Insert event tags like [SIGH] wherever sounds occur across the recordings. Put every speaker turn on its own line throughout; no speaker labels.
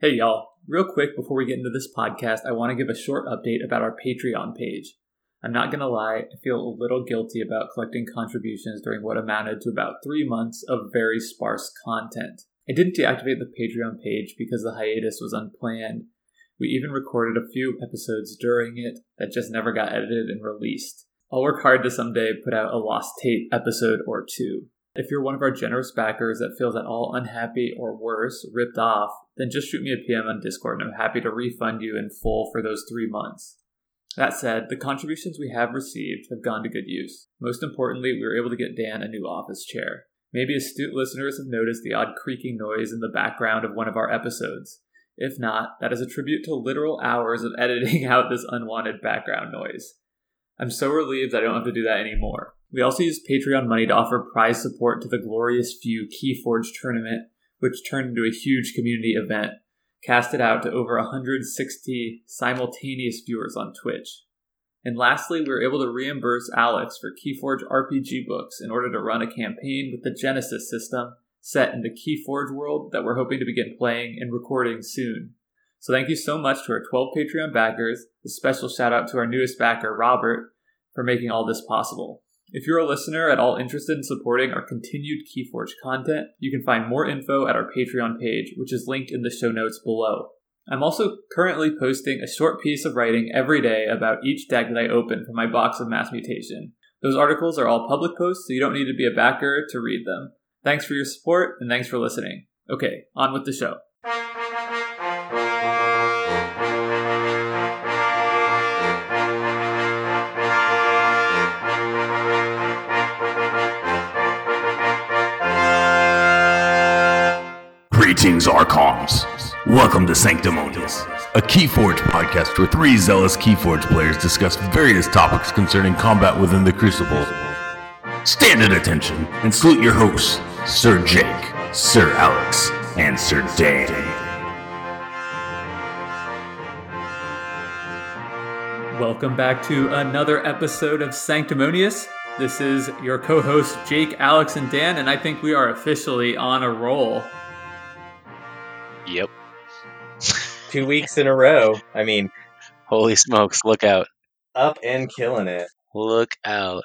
Hey, y'all. Real quick before we get into this podcast, I want to give a short update about our Patreon page. I'm not going to lie, I feel a little guilty about collecting contributions during what amounted to about three months of very sparse content. I didn't deactivate the Patreon page because the hiatus was unplanned. We even recorded a few episodes during it that just never got edited and released. I'll work hard to someday put out a lost tape episode or two. If you're one of our generous backers that feels at all unhappy or worse, ripped off, then just shoot me a PM on Discord and I'm happy to refund you in full for those three months. That said, the contributions we have received have gone to good use. Most importantly, we were able to get Dan a new office chair. Maybe astute listeners have noticed the odd creaking noise in the background of one of our episodes. If not, that is a tribute to literal hours of [LAUGHS] editing out this unwanted background noise. I'm so relieved I don't have to do that anymore. We also used Patreon money to offer prize support to the Glorious Few Keyforge tournament, which turned into a huge community event, casted out to over 160 simultaneous viewers on Twitch. And lastly, we were able to reimburse Alex for Keyforge RPG books in order to run a campaign with the Genesys system set in the Keyforge world that we're hoping to begin playing and recording soon. So thank you so much to our 12 Patreon backers. A special shout out to our newest backer, Robert, for making all this possible. If you're a listener at all interested in supporting our continued Keyforge content, you can find more info at our Patreon page, which is linked in the show notes below. I'm also currently posting a short piece of writing every day about each deck that I open from my box of Mass Mutation. Those articles are all public posts, so you don't need to be a backer to read them. Thanks for your support, and thanks for listening. Okay, on with the show.
Greetings, Archons. Welcome to Sanctimonious, a Keyforge podcast where three zealous Keyforge players discuss various topics concerning combat within the Crucible. Stand at attention and salute your hosts, Sir Jake, Sir Alex, and Sir Dan.
Welcome back to another episode of Sanctimonious. This is your co host, Jake, Alex, and Dan, and I think we are officially on a roll.
Yep.
two weeks in a row. I mean,
Holy smokes, look out.
up and killing it.
Look out.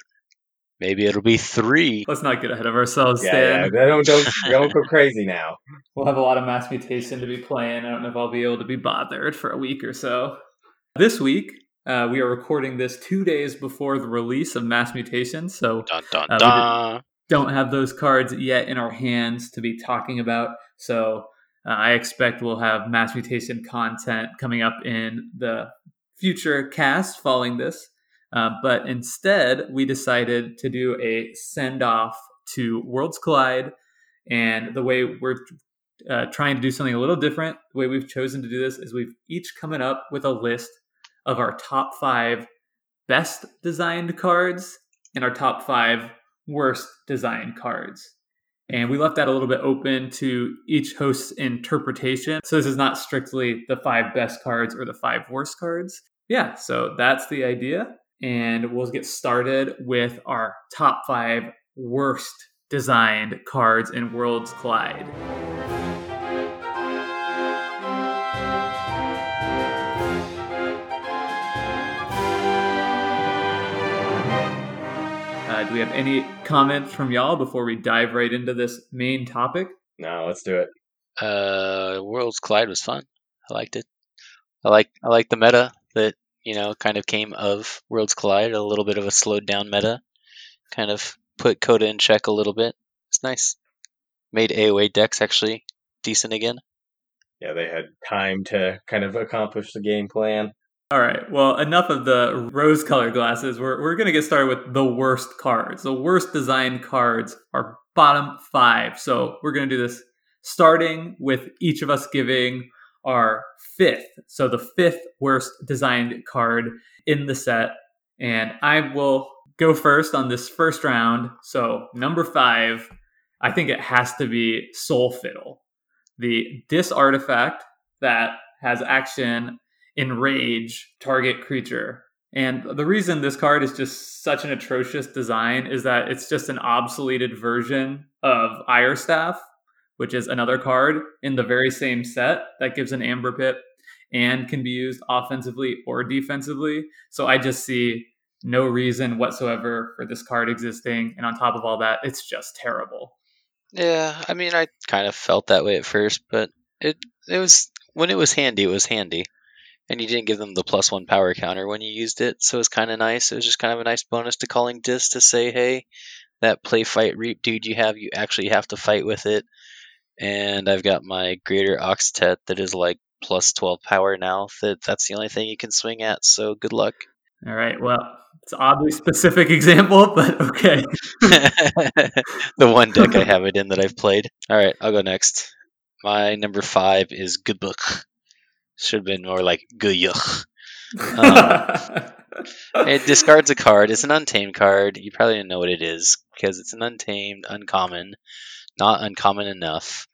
Maybe it'll be three.
Let's not get ahead of ourselves,
Yeah,
Dan.
yeah. Don't don't don't go crazy now. [LAUGHS]
We'll have a lot of mass mutation to be playing. I don't know if I'll be able to be bothered for a week or so. This week, uh, we are recording this two days before the release of mass mutation, so
Dun dun
Uh, we
dun.
don't have those cards yet in our hands to be talking about. So uh, I expect we'll have mass mutation content coming up in the future cast following this. Uh, but instead, we decided to do a send off to Worlds Collide. And the way we're uh, trying to do something a little different, the way we've chosen to do this is we've each coming up with a list of our top five best designed cards and our top five worst designed cards. And we left that a little bit open to each host's interpretation. So this is not strictly the five best cards or the five worst cards. Yeah, so that's the idea. And we'll get started with our top five worst designed cards in Worlds Collide. Do we have any comments from y'all before we dive right into this main topic?
No, let's do it.
Uh, Worlds Collide was fun. I liked it. I like I like the meta that you know kind of came of Worlds Collide. A little bit of a slowed down meta, kind of put Coda in check a little bit. It's nice. Made AOA decks actually decent again.
Yeah, they had time to kind of accomplish the game plan.
All right. Well, enough of the rose colored glasses. We're, we're going to get started with the worst cards. The worst designed cards are bottom five. So we're going to do this starting with each of us giving our fifth. So the fifth worst designed card in the set. And I will go first on this first round. So number five, I think it has to be Soul Fiddle, the dis artifact that has action enrage target creature. And the reason this card is just such an atrocious design is that it's just an obsoleted version of Ire Staff, which is another card in the very same set that gives an Amber Pip and can be used offensively or defensively. So I just see no reason whatsoever for this card existing. And on top of all that, it's just terrible.
Yeah, I mean, I kind of felt that way at first, but it it was when it was handy, it was handy, and you didn't give them the plus one power counter when you used it, so it was kind of nice. It was just kind of a nice bonus to calling dis to say, hey, that play fight reap dude you have, you actually have to fight with it. And I've got my greater Octet that is like plus twelve power now. That that's the only thing you can swing at. So good luck.
All right. Well, it's an oddly specific [LAUGHS] example, but okay. [LAUGHS]
the one deck I have it in that I've played. All right, I'll go next. My number five is Gebuk. Should have been more like Guyuk. [LAUGHS] Um, it discards a card. It's an untamed card. You probably didn't know what it is because it's an untamed, uncommon, not uncommon enough.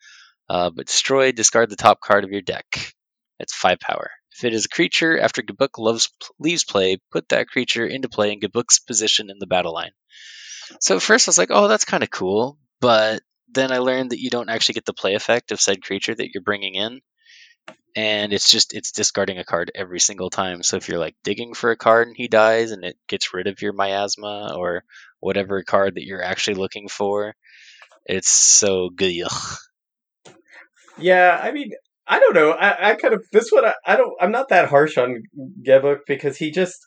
Uh, but destroy, discard the top card of your deck. It's five power. If it is a creature, after Gebuk loves, leaves play, put that creature into play in Gebuk's position in the battle line. So at first I was like, oh, that's kind of cool. But then I learned that you don't actually get the play effect of said creature that you're bringing in. And it's just, it's discarding a card every single time. So if you're like digging for a card and he dies and it gets rid of your miasma or whatever card that you're actually looking for, it's so good. [LAUGHS]
Yeah, I mean, I don't know. I, I kind of this one. I, I don't. I'm not that harsh on Gebuk because he just.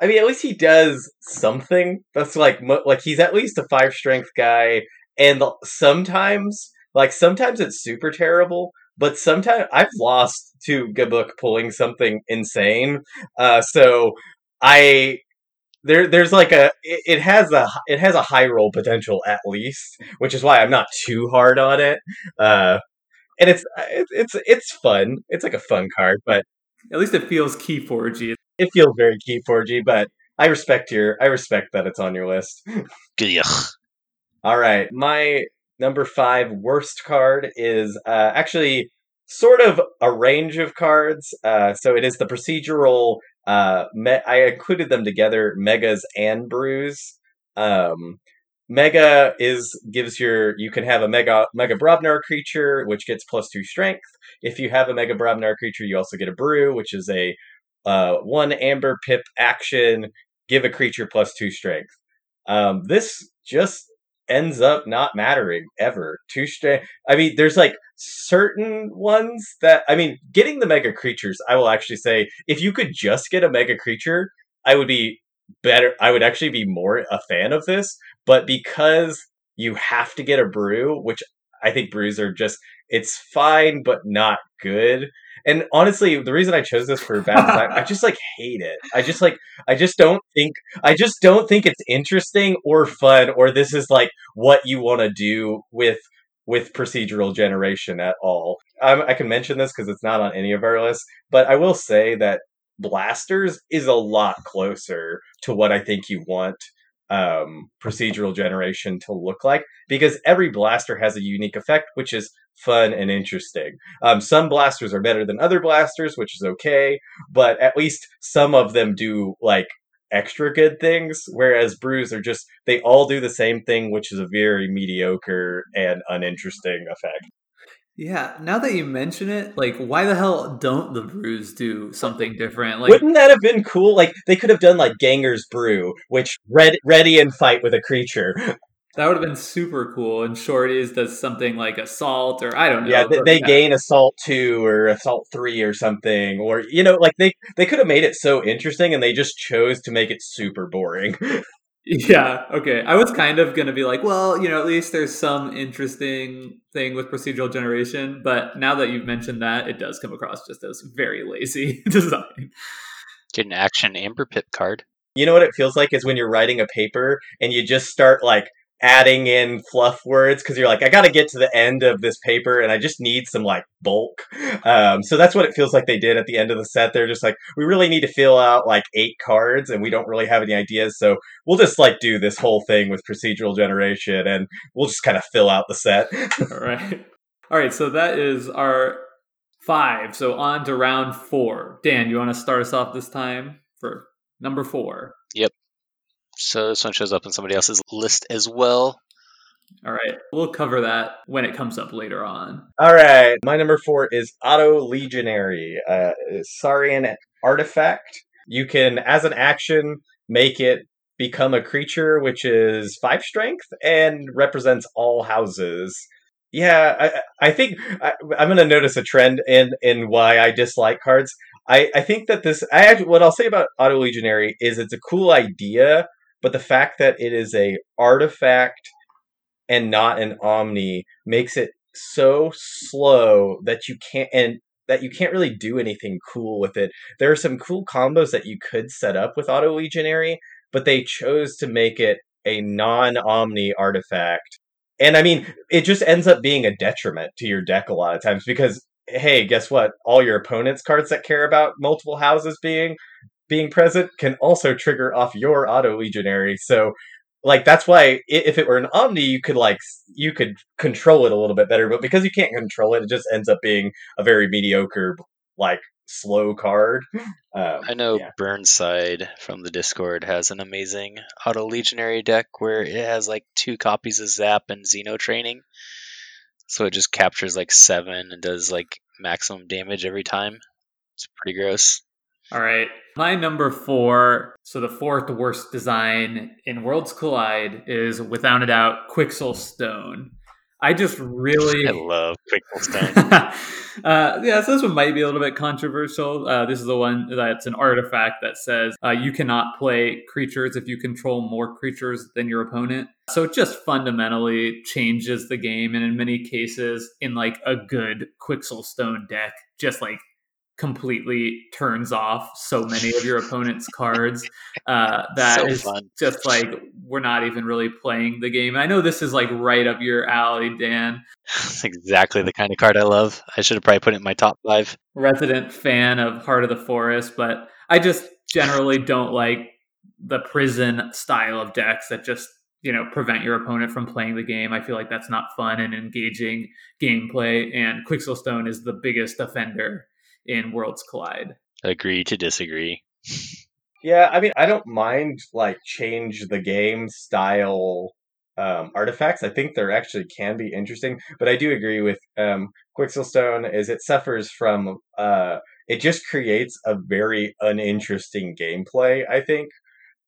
I mean, at least he does something. That's like like he's at least a five strength guy, and sometimes like sometimes it's super terrible, but sometimes I've lost to Gebuk pulling something insane. Uh, so I there there's like a it, it has a it has a high roll potential at least, which is why I'm not too hard on it. Uh, and it's it's it's fun. It's like a fun card, but
at least it feels Keyforgy.
It feels very Keyforgy, but I respect your I respect that it's on your list. All right, my number five worst card is uh, actually sort of a range of cards. Uh, so it is the procedural. Uh, me- I included them together, megas and brews. Um, Mega is gives your you can have a Mega Mega Brobnar creature which gets plus two strength. If you have a Mega Brobnar creature, you also get a Brew, which is a uh, one Amber Pip action. Give a creature plus two strength. Um, this just ends up not mattering ever. Two strength. I mean, there's like certain ones that I mean, getting the Mega creatures. I will actually say, if you could just get a Mega creature, I would be better I would actually be more a fan of this, but because you have to get a brew, which I think brews are just it's fine but not good. And honestly, the reason I chose this for bad design, I just like hate it. I just like I just don't think I just don't think it's interesting or fun or this is like what you want to do with with procedural generation at all. Um, I can mention this because it's not on any of our lists, but I will say that blasters is a lot closer to what I think you want um, procedural generation to look like because every blaster has a unique effect, which is fun and interesting. Um, some blasters are better than other blasters, which is okay, but at least some of them do like extra good things, whereas brews are just they all do the same thing, which is a very mediocre and uninteresting effect.
Yeah, now that you mention it, like, why the hell don't the brews do something different? Like,
wouldn't that have been cool? Like, they could have done like Ganger's Brew, which red, ready and fight with a creature. [LAUGHS]
That would have been super cool. And Shorties does something like assault, or I don't know.
Yeah, they, they gain assault two or assault three or something, or you know, like they they could have made it so interesting, and they just chose to make it super boring. [LAUGHS]
Yeah, okay. I was kind of going to be like, well, you know, at least there's some interesting thing with procedural generation, but now that you've mentioned that, it does come across just as very lazy [LAUGHS] design.
Get an action Amber Pip card.
You know what it feels like is when you're writing a paper and you just start like adding in fluff words because you're like, I got to get to the end of this paper and I just need some like bulk. Um, so that's what it feels like they did at the end of the set. They're just like, we really need to fill out like eight cards and we don't really have any ideas. So we'll just like do this whole thing with procedural generation and we'll just kind of fill out the set. [LAUGHS]
All right. All right. So that is our five. So on to round four. Dan, you want to start us off this time for number four?
Yep. So this one shows up in somebody else's list as well.
All right. We'll cover that when it comes up later on.
All right. My number four is Auto Legionary. Uh, Saurian artifact. You can, as an action, make it become a creature which is five strength and represents all houses. Yeah, I, I think I, am going to notice a trend in in why I dislike cards. I, I think that this I actually, what I'll say about Auto Legionary is it's a cool idea, but the fact that it is a artifact and not an omni makes it so slow that you can't and that you can't really do anything cool with it. There are some cool combos that you could set up with Auto Legionary, but they chose to make it a non-omni artifact. And I mean, it just ends up being a detriment to your deck a lot of times because hey, guess what? All your opponent's cards that care about multiple houses being being present can also trigger off your auto legionary. So like that's why if it were an omni you could like you could control it a little bit better but because you can't control it it just ends up being a very mediocre like slow card.
Um, i know yeah. burnside from the discord has an amazing auto legionary deck where it has like two copies of zap and xeno training. So it just captures like seven and does like maximum damage every time. It's pretty gross
all right. My number four, so the fourth worst design in Worlds Collide is without a doubt Quixxle Stone. I just really
I love Quixxle Stone. [LAUGHS]
uh, yeah, so this one might be a little bit controversial. Uh, this is the one that's an artifact that says uh, you cannot play creatures if you control more creatures than your opponent. So it just fundamentally changes the game, and in many cases, in like a good Quixxle Stone deck, just like completely turns off so many of your opponent's [LAUGHS] cards uh, that so is just like we're not even really playing the game. I know this is like right up your alley, Dan.
That's exactly the kind of card I love. I should have probably put it in my top five.
Resident fan of Heart of the Forest, but I just generally don't like the prison style of decks that just you know prevent your opponent from playing the game. I feel like that's not fun and engaging gameplay. And Quixxle Stone is the biggest offender in Worlds Collide.
Agree to disagree.
Yeah, I mean, I don't mind like change the game style um, artifacts. I think there actually can be interesting, but I do agree with um, Quixxle Stone is it suffers from uh, it just creates a very uninteresting gameplay. I think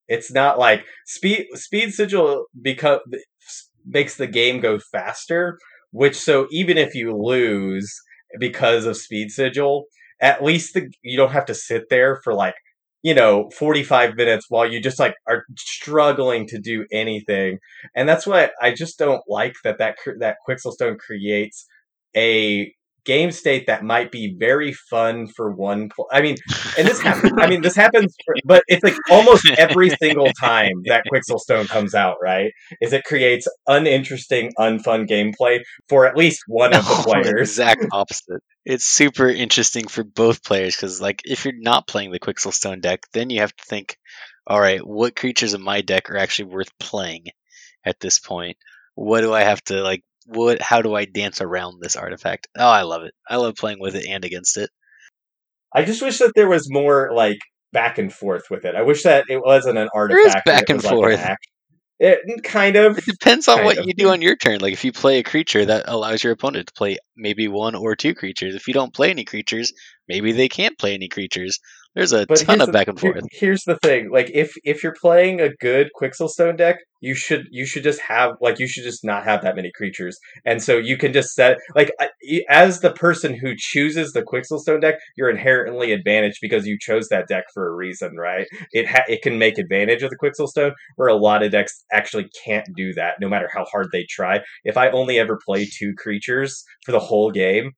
it's not like speed speed sigil because makes the game go faster, which so even if you lose because of speed sigil, at least the, you don't have to sit there for like you know 45 minutes while you just like are struggling to do anything. And that's what i just don't like that that that Quixxle Stone creates a game state that might be very fun for one. Pl- I mean, and this happens. I mean, this happens, for, but it's like almost every [LAUGHS] single time that Quixxle Stone comes out, right? Is it creates uninteresting, unfun gameplay for at least one of the [LAUGHS] oh, players.
exact opposite. It's super interesting for both players because, like, if you're not playing the Quixxle Stone deck, then you have to think, all right, what creatures in my deck are actually worth playing at this point? What do I have to like what how do I dance around this artifact? Oh, I love it. I love playing with it and against it.
I just wish that there was more like back and forth with it. I wish that it wasn't an artifact.
There is back and forth. Like
it mm, kind of.
It depends on what of. you do on your turn. Like if you play a creature, that allows your opponent to play maybe one or two creatures. If you don't play any creatures, maybe they can't play any creatures. There's a but ton of
the,
back and forth.
Here's the thing: like if if you're playing a good Quixxle Stone deck, you should you should just have like you should just not have that many creatures, and so you can just set like as the person who chooses the Quixxle Stone deck, you're inherently advantaged because you chose that deck for a reason, right? It ha- it can make advantage of the Quixxle Stone, where a lot of decks actually can't do that, no matter how hard they try. If I only ever play two creatures for the whole game,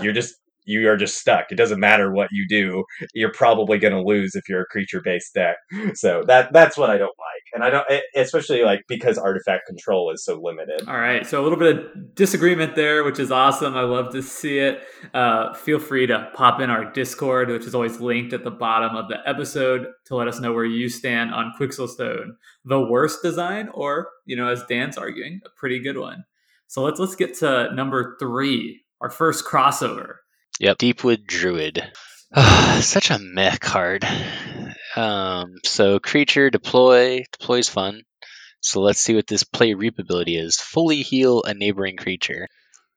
you're just you are just stuck. It doesn't matter what you do. You're probably going to lose if you're a creature based deck. [LAUGHS] So that that's what I don't like, and I don't especially like because artifact control is so limited.
All right, so a little bit of disagreement there, which is awesome. I love to see it. Uh, feel free to pop in our Discord, which is always linked at the bottom of the episode, to let us know where you stand on Quixxle Stone, the worst design, or you know, as Dan's arguing, a pretty good one. So let's let's get to number three, our first crossover.
Yep, Deepwood Druid. [SIGHS] Such a meh card. Um, so creature deploy deploys fun. So let's see what this play reap ability is. Fully heal a neighboring creature.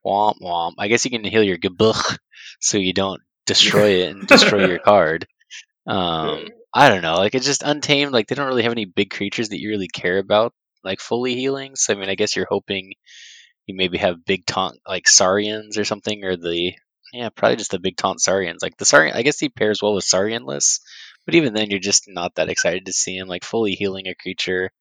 Womp womp. I guess you can heal your Gebuk [LAUGHS] so you don't destroy it and destroy your [LAUGHS] card. Um, I don't know. Like it's just untamed. Like they don't really have any big creatures that you really care about, like fully healing. So I mean, I guess you're hoping you maybe have big taunt like Saurians or something, or the yeah, probably just the big taunt Saurians. Like the Saurian, I guess he pairs well with Saurian lists, but even then, you're just not that excited to see him. Like fully healing a creature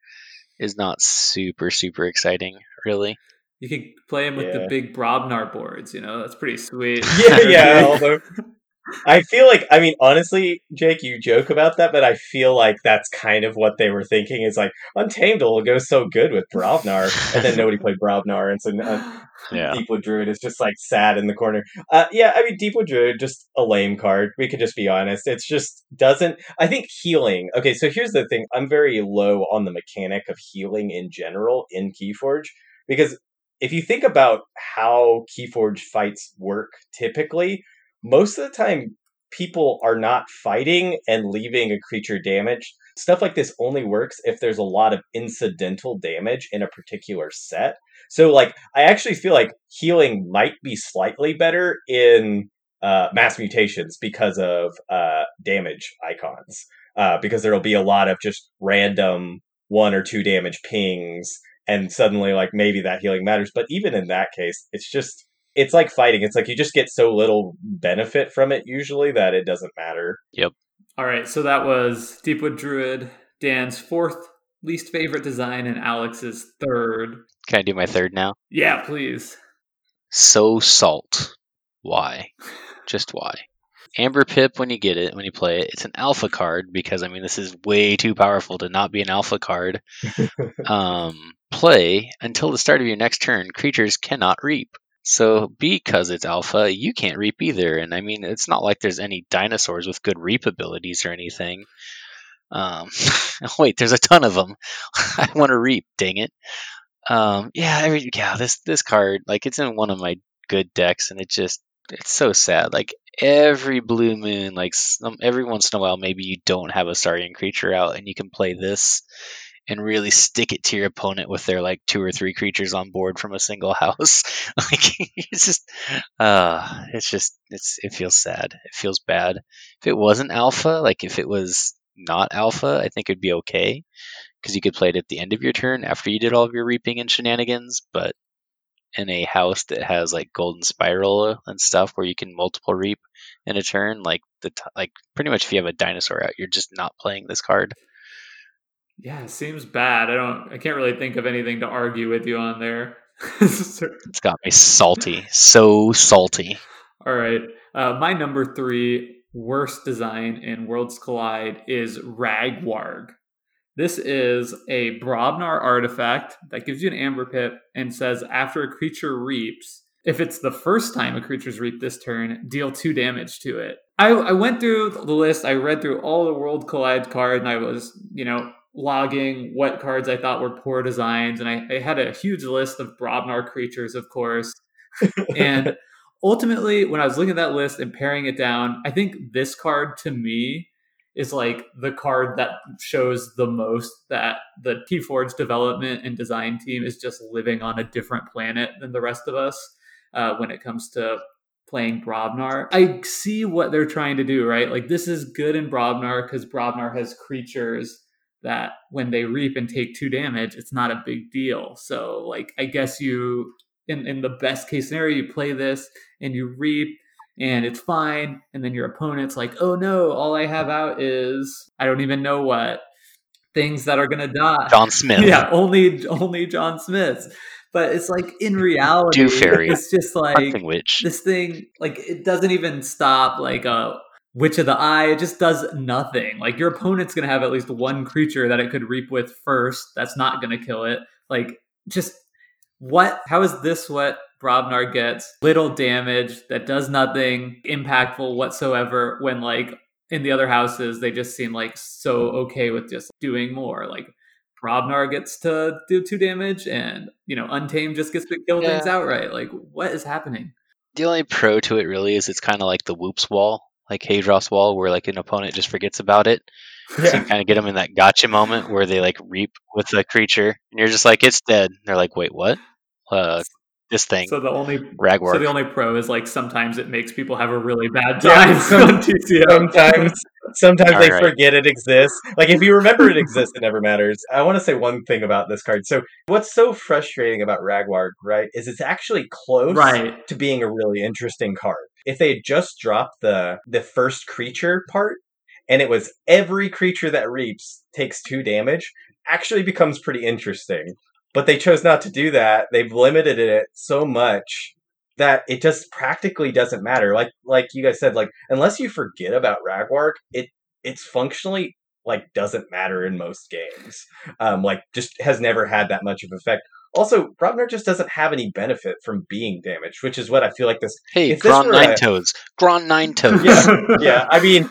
is not super super exciting, really.
You can play him with yeah. the big Brobnar boards. You know, that's pretty sweet. [LAUGHS]
yeah, yeah. Although I feel like, I mean, honestly, Jake, you joke about that, but I feel like that's kind of what they were thinking. Is like Untamed will go so good with Brobnar, and then nobody played Brobnar, and so uh, [LAUGHS] yeah. Deepwood Druid is just like sad in the corner. Uh, yeah, I mean, Deepwood Druid just a lame card. We could just be honest. It's just doesn't. I think healing. Okay, so here's the thing. I'm very low on the mechanic of healing in general in Keyforge because if you think about how Keyforge fights work typically most of the time people are not fighting and leaving a creature damaged. Stuff like this only works if there's a lot of incidental damage in a particular set. So, like, I actually feel like healing might be slightly better in uh, mass mutations because of uh, damage icons. Uh, because there'll be a lot of just random one or two damage pings, and suddenly, like, maybe that healing matters. But even in that case, it's just it's like fighting. It's like you just get so little benefit from it usually that it doesn't matter.
Yep.
All right, so that was Deepwood Druid, Dan's fourth least favorite design, and Alex's third.
Can I do my third now?
Yeah, please.
So salt. Why? Just why? Amber Pip, when you get it, when you play it, it's an alpha card because I mean this is way too powerful to not be an alpha card. [LAUGHS] um, play until the start of your next turn. Creatures cannot reap. So because it's alpha, you can't reap either. And I mean, it's not like there's any dinosaurs with good reap abilities or anything. Um, [LAUGHS] wait, there's a ton of them. [LAUGHS] I want to reap. Dang it. Um, yeah, every, yeah. This this card, like, it's in one of my good decks, and it just it's so sad. Like every blue moon, like some, every once in a while, maybe you don't have a Saurian creature out, and you can play this and really stick it to your opponent with their like two or three creatures on board from a single [LAUGHS] house. like it's just uh it's just it's it feels sad. It feels bad. If it wasn't alpha, like if it was not alpha, I think it'd be okay because you could play it at the end of your turn after you did all of your reaping and shenanigans, but in a house that has like golden spiral and stuff where you can multiple reap in a turn like the t- like pretty much if you have a dinosaur out you're just not playing this card
yeah, it seems bad. I don't. I can't really think of anything to argue with you on there. [LAUGHS]
it's got me salty, so salty.
All right, uh, my number three worst design in Worlds Collide is Ragwarg. This is a Brobnar artifact that gives you an Amber Pip and says after a creature reaps, if it's the first time a creature's reaped this turn, deal two damage to it. I, I went through the list. I read through all the World Collide cards, and I was, you know, logging what cards I thought were poor designs, and I, I had a huge list of Brobnar creatures, of course. [LAUGHS] and ultimately, when I was looking at that list and paring it down, I think this card to me is like the card that shows the most that the Keyforge development and design team is just living on a different planet than the rest of us uh, when it comes to playing Brobnar. I see what they're trying to do, right? Like this is good in Brobnar because Brobnar has creatures that when they reap and take two damage, it's not a big deal. So like I guess you in, in the best case scenario, you play this and you reap and it's fine. And then your opponent's like, oh no, all I have out is I don't even know what things that are gonna die.
John Smith. [LAUGHS]
yeah, only only John Smith's. But it's like in reality,
Fairy.
it's just like this thing, like it doesn't even stop like a Witch of the Eye, it just does nothing. Like your opponent's gonna have at least one creature that it could reap with first. That's not gonna kill it. Like just what? How is this what Brobnar gets? Little damage that does nothing impactful whatsoever. When like in the other houses, they just seem like so okay with just doing more. Like Brobnar gets to do two damage, and you know Untamed just gets to kill yeah. things outright. Like what is happening?
The only pro to it really is it's kind of like the whoops wall like Hadros Wall, where like an opponent just forgets about it.
Yeah.
So you kind of get them in that gotcha moment where they like reap with the creature, and you're just like, it's dead. And they're like, wait, what? Uh, this thing,
So the only
Ragwarg.
so the only pro is like sometimes it makes people have a really bad
Yeah,
time
some- [LAUGHS]
on
sometimes sometimes they
Alright.
forget it exists. Like if you remember it exists it never matters. I want to say one thing about this card. So what's so frustrating about ragwarg right is it's actually close
Right.
to being a really interesting card. If they had just dropped the the first creature part and it was every creature that reaps takes two damage actually becomes pretty interesting but they chose not to do that they've limited it so much that it just practically doesn't matter. Like like you guys said, like unless you forget about Ragwarg, it it's functionally like doesn't matter in most games. Um, like just has never had that much of effect. Also, Brobnar just doesn't have any benefit from being damaged, which is what I feel like this.
hey, Gron Nine Toads. Gron Nine Toes.
Yeah, yeah. I mean,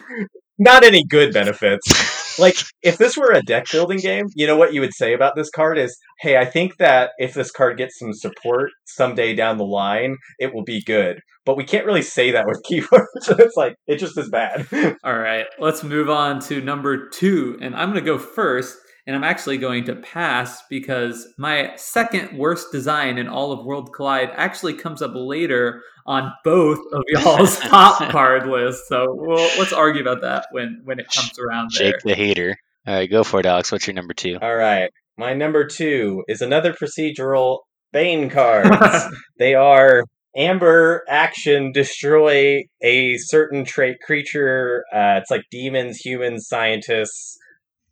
not any good benefits. [LAUGHS] Like if this were a deck building game, you know what you would say about this card is, "Hey, I think that if this card gets some support someday down the line, it will be good." But we can't really say that with [LAUGHS] keywords. [LAUGHS] it's like it just is bad.
All right, let's move on to number two. And I'm going to go first. And I'm actually going to pass because my second worst design in all of World Collide actually comes up later on both of [LAUGHS] y'all's top card lists. So we'll, let's argue about that when, when it comes around there.
Jake the hater. All right, go for it, Alex. What's your number two?
All right, my number two is another procedural Bane cards. [LAUGHS] they are Amber action destroy a certain trait creature. Uh, it's like demons, humans, scientists,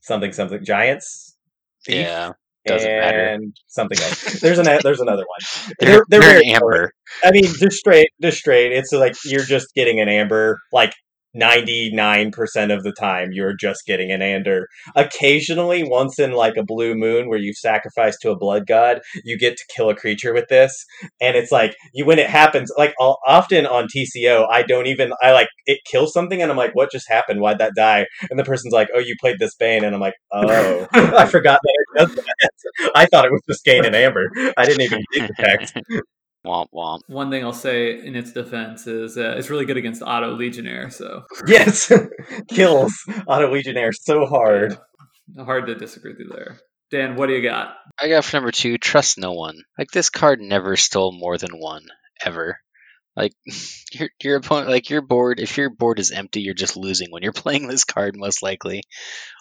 something something giants. Thief,
Yeah, doesn't matter.
and something else. There's an there's another one. [LAUGHS]
They're,
They're, they're very
amber.
I mean, just straight, just straight. It's like you're just getting an amber. Like ninety nine percent of the time, you're just getting an amber. Occasionally, once in like a blue moon where you sacrifice to a blood god, you get to kill a creature with this, and it's like you when it happens. Like I'll, often on TCO, I don't even I like it kills something, and I'm like, what just happened? Why'd that die? And the person's like, oh, you played this bane, and I'm like, oh, [LAUGHS] I forgot that it does that. [LAUGHS] I thought it was just gain an amber. I didn't even text.
Womp womp.
One thing I'll say in its defense is uh, it's really good against Auto Legionnaire. So [LAUGHS]
Yes, [LAUGHS] kills Auto Legionnaire so hard.
hard to disagree with you there. Dan, what do you got?
I got for number two, trust no one. Like this card never stole more than one ever. Like [LAUGHS] your your opponent, like your board. If your board is empty, you're just losing when you're playing this card, most likely.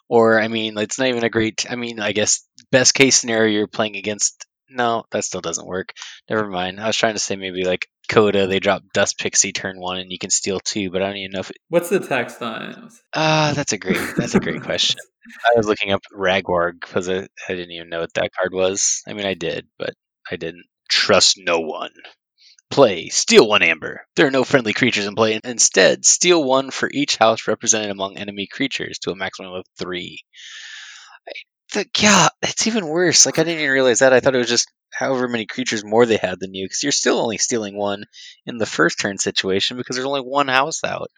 Or I mean, it's not even a great. I mean, I guess best case scenario, you're playing against. No, that still doesn't work. Never mind. I was trying to say maybe like Coda. They drop Dust Pixie turn one, and you can steal two. But I don't even know if. It,
What's the text on it?
ah, that's a great. That's a great question. [LAUGHS] I was looking up Ragwarg because I, I didn't even know what that card was. I mean, I did, but I didn't. Trust no one. Play, steal one amber. There are no friendly creatures in play. Instead, steal one for each house represented among enemy creatures to a maximum of three. The, yeah, it's even worse. Like, I didn't even realize that. I thought it was just however many creatures more they had than you, because you're still only stealing one in the first turn situation because there's only one house out.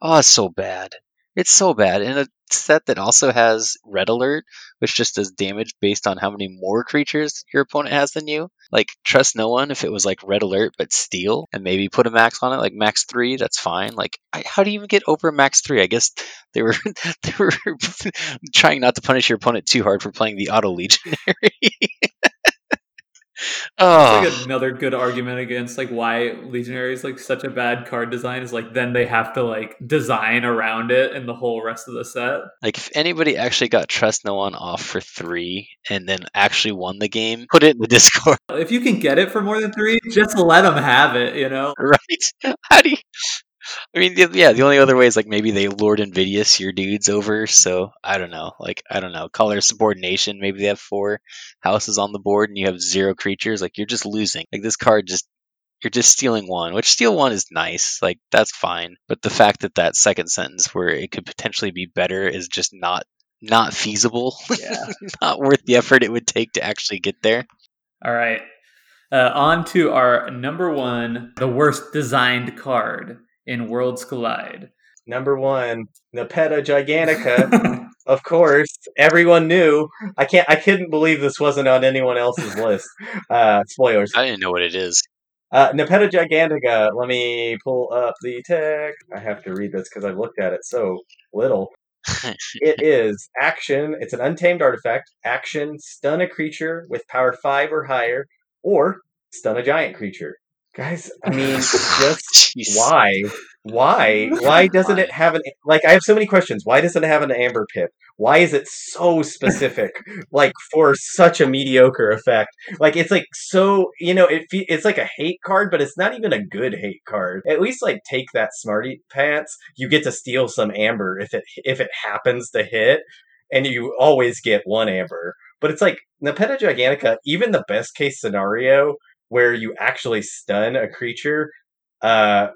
Oh, it's so bad. It's so bad. In a set that also has Red Alert, which just does damage based on how many more creatures your opponent has than you. Like, trust no one if it was like Red Alert but Steel, and maybe put a max on it, like max three, that's fine. Like, I, how do you even get over max three? I guess they were [LAUGHS] they were [LAUGHS] trying not to punish your opponent too hard for playing the Auto Legionary. [LAUGHS] oh,
It's like another good argument against like why Legionary is like such a bad card design is like then they have to like design around it and the whole rest of the set.
Like if anybody actually got trust no one off for three and then actually won the game, put it in the [LAUGHS] Discord,
If you can get it for more than three, just let them have it. You know. [LAUGHS]
right? How do you? I mean, yeah. The only other way is like maybe they Lord Invidious your dudes over. So I don't know. Like I don't know. Collar subordination. Maybe they have four houses on the board and you have zero creatures. Like you're just losing. Like this card just. You're just stealing one, which steal one is nice. Like that's fine. But the fact that that second sentence where it could potentially be better is just not not feasible.
Yeah. [LAUGHS]
not worth the effort it would take to actually get there.
All right. Uh, on to our number one, the worst designed card in Worlds Collide.
Number one, Nepeta Gigantica. [LAUGHS] of course, everyone knew. I can't. I couldn't believe this wasn't on anyone else's [LAUGHS] list. Uh, spoilers.
I didn't know what it is.
Uh, Nepeta Gigantica. Let me pull up the text. I have to read this because I've looked at it so little. [LAUGHS] it is action. It's an untamed artifact. Action: stun a creature with power five or higher, or stun a giant creature. Guys, I [LAUGHS] mean, just why? Why? Why doesn't it have an like? I have so many questions. Why doesn't it have an amber pip? Why is it so specific? like for such a mediocre effect? Like it's like so you know it it's like a hate card, but it's not even a good hate card. At least like take that smarty pants. You get to steal some amber if it if it happens to hit, and you always get one amber. But it's like Nepeta Gigantica. Even the best case scenario where you actually stun a creature uh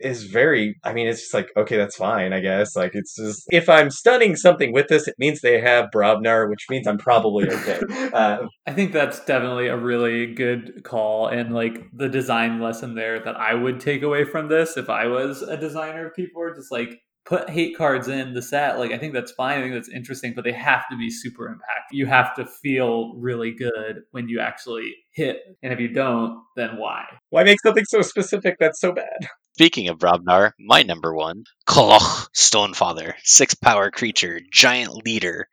is very i mean it's just like okay that's fine i guess. Like it's just if i'm stunning something with this it means they have brobnar which means i'm probably okay. [LAUGHS] Uh,
i think that's definitely a really good call and like the design lesson there that i would take away from this if i was a designer of people just like put hate cards in the set. Like I think that's fine. I think that's interesting, but they have to be super impactful. You have to feel really good when you actually hit. And if you don't, then why?
Why make something so specific that's so bad? [LAUGHS]
Speaking of Brobnar, my number one, Koloch Stonefather, six power creature, giant leader.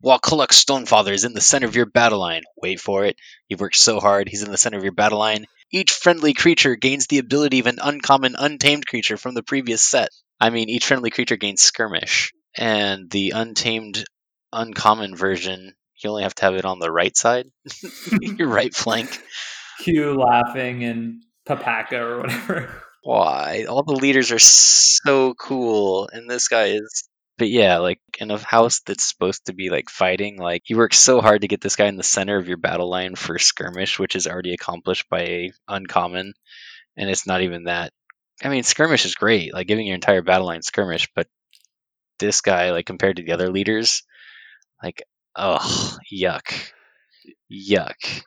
While Koloch Stonefather is in the center of your battle line, wait for it, you've worked so hard, he's in the center of your battle line. Each friendly creature gains the ability of an uncommon, untamed creature from the previous set. I mean, each friendly creature gains skirmish, and the untamed, uncommon version, you only have to have it on the right side, [LAUGHS] your [LAUGHS] right flank.
Q laughing and Papaka or whatever.
Why? All the leaders are so cool, and this guy is. But yeah, like in a house that's supposed to be like fighting, like you work so hard to get this guy in the center of your battle line for skirmish, which is already accomplished by a uncommon, and it's not even that I mean, skirmish is great, like giving your entire battle line skirmish, but this guy, like compared to the other leaders, like, oh, yuck, yuck.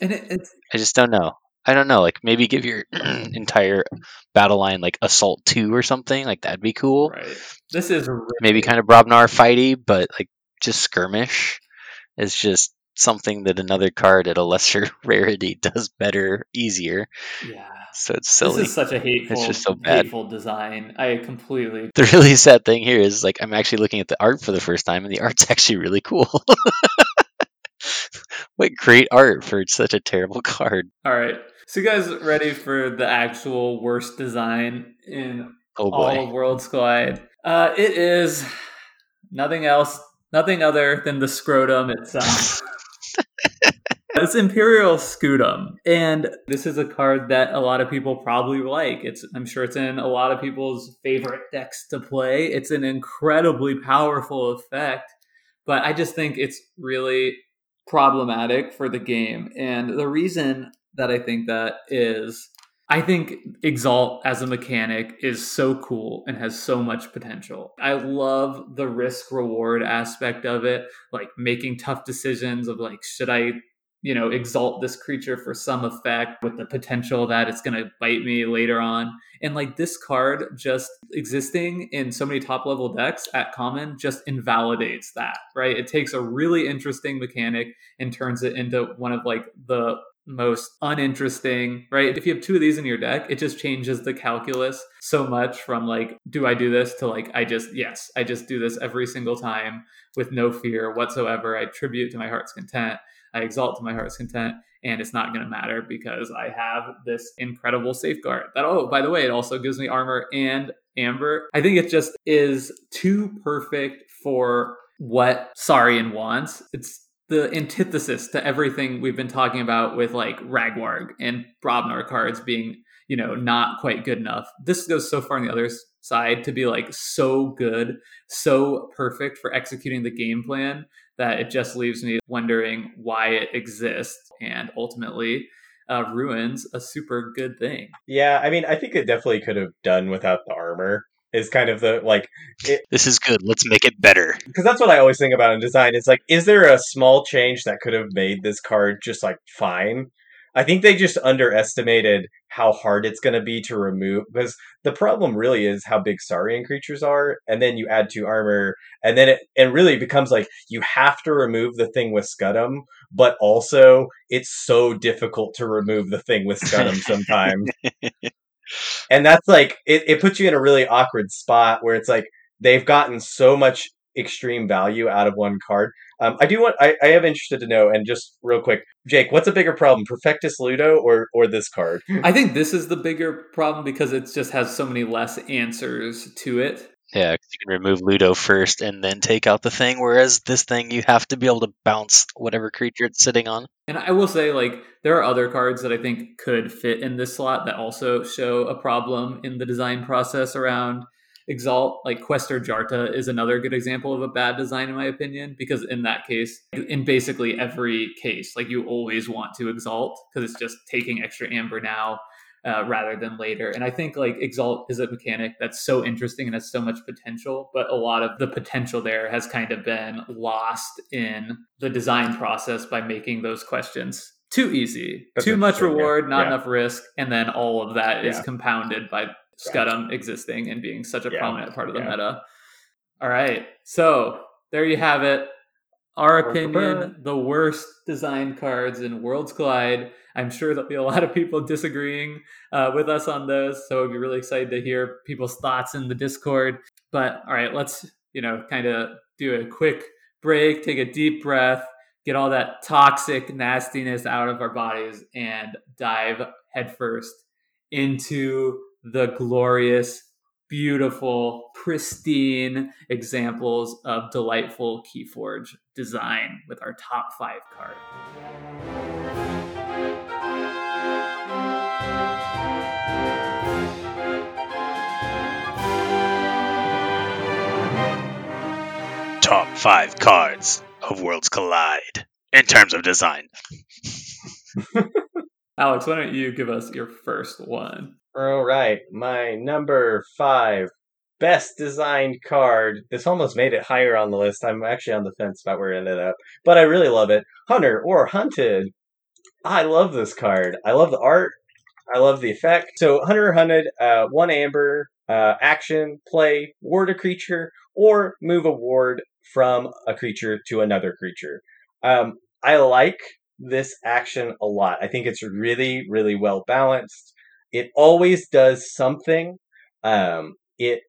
And it, it's
I just don't know. I don't know. Like maybe give your [CLEARS THROAT] entire battle line like assault two or something. Like that'd be cool.
Right. This is really...
maybe kind of Brobnar fighty, but like just skirmish is just something that another card at a lesser [LAUGHS] rarity does better, easier.
Yeah.
So it's silly.
This is such a hateful, it's just so bad. hateful design. I completely.
The really sad thing here is like I'm actually looking at the art for the first time, and the art's [LAUGHS] actually really cool. [LAUGHS] what great art for such a terrible card.
All right, so you guys ready for the actual worst design in
oh
all of Worlds Collide? Uh, it is nothing else, nothing other than the scrotum itself. It's Imperial Scutum. And this is a card that a lot of people probably like. It's I'm sure it's in a lot of people's favorite decks to play. It's an incredibly powerful effect, but I just think it's really problematic for the game. And the reason that I think that is I think Exalt as a mechanic is so cool and has so much potential. I love the risk reward aspect of it, like making tough decisions of like, should I you know, exalt this creature for some effect with the potential that it's going to bite me later on. And like this card just existing in so many top level decks at common just invalidates that, right? It takes a really interesting mechanic and turns it into one of like the most uninteresting, right? If you have two of these in your deck, it just changes the calculus so much from like, do I do this to like, I just, yes, I just do this every single time with no fear whatsoever. I tribute to my heart's content. I exalt to my heart's content, and it's not going to matter because I have this incredible safeguard. That oh, by the way, it also gives me armor and amber. I think it just is too perfect for what Saurian wants. It's the antithesis to everything we've been talking about with like Ragwarg and Brobnar cards being, you know, not quite good enough. This goes so far on the other side to be like so good, so perfect for executing the game plan that it just leaves me wondering why it exists and ultimately uh, ruins a super good thing.
Yeah, I mean, I think it definitely could have done without the armor. Is kind of the like.
It, this is good. Let's make it better.
Because that's what I always think about in design. Is like, is there a small change that could have made this card just like fine? I think they just underestimated how hard it's going to be to remove because the problem really is how big Saurian creatures are, and then you add two armor, and then it and really becomes like you have to remove the thing with Scutum, but also it's so difficult to remove the thing with Scutum [LAUGHS] sometimes. And that's like it, it puts you in a really awkward spot where it's like they've gotten so much extreme value out of one card. Um, I do want. I, I am interested to know, and just real quick, Jake, what's a bigger problem, Perfectus Ludo or or this card?
I think this is the bigger problem because it just has so many less answers to it.
Yeah, you can remove Ludo first and then take out the thing, whereas this thing you have to be able to bounce whatever creature it's sitting on.
And I will say, like, there are other cards that I think could fit in this slot that also show a problem in the design process around Exalt, like Questor Jarta, is another good example of a bad design, in my opinion, because in that case, in basically every case, like you always want to Exalt because it's just taking extra amber now uh, rather than later. And I think like Exalt is a mechanic that's so interesting and has so much potential, but a lot of the potential there has kind of been lost in the design process by making those questions too easy, that's too much reward, not yeah. enough risk, and then all of that yeah. is compounded by Scutum existing and being such a yeah. prominent part of the meta. All right. So there you have it. Our opinion, the worst designed cards in Worlds Collide. I'm sure there'll be a lot of people disagreeing uh, with us on those. So I'd be really excited to hear people's thoughts in the Discord. But all right, let's, you know, kind of do a quick break, take a deep breath, get all that toxic nastiness out of our bodies, and dive headfirst into the glorious, beautiful, pristine examples of delightful Keyforge design with our top five card.
Top five cards of Worlds Collide in terms of design. [LAUGHS]
Alex, why don't you give us your first one?
All right, my number five best designed card. This almost made it higher on the list. I'm actually on the fence about where it ended up, but I really love it. Hunter or Hunted. I love this card. I love the art. I love the effect. So Hunter or Hunted, uh, one amber, uh, action, play, ward a creature, or move a ward from a creature to another creature. Um, I like this action a lot. I think it's really, really well balanced. It always does something. Um, it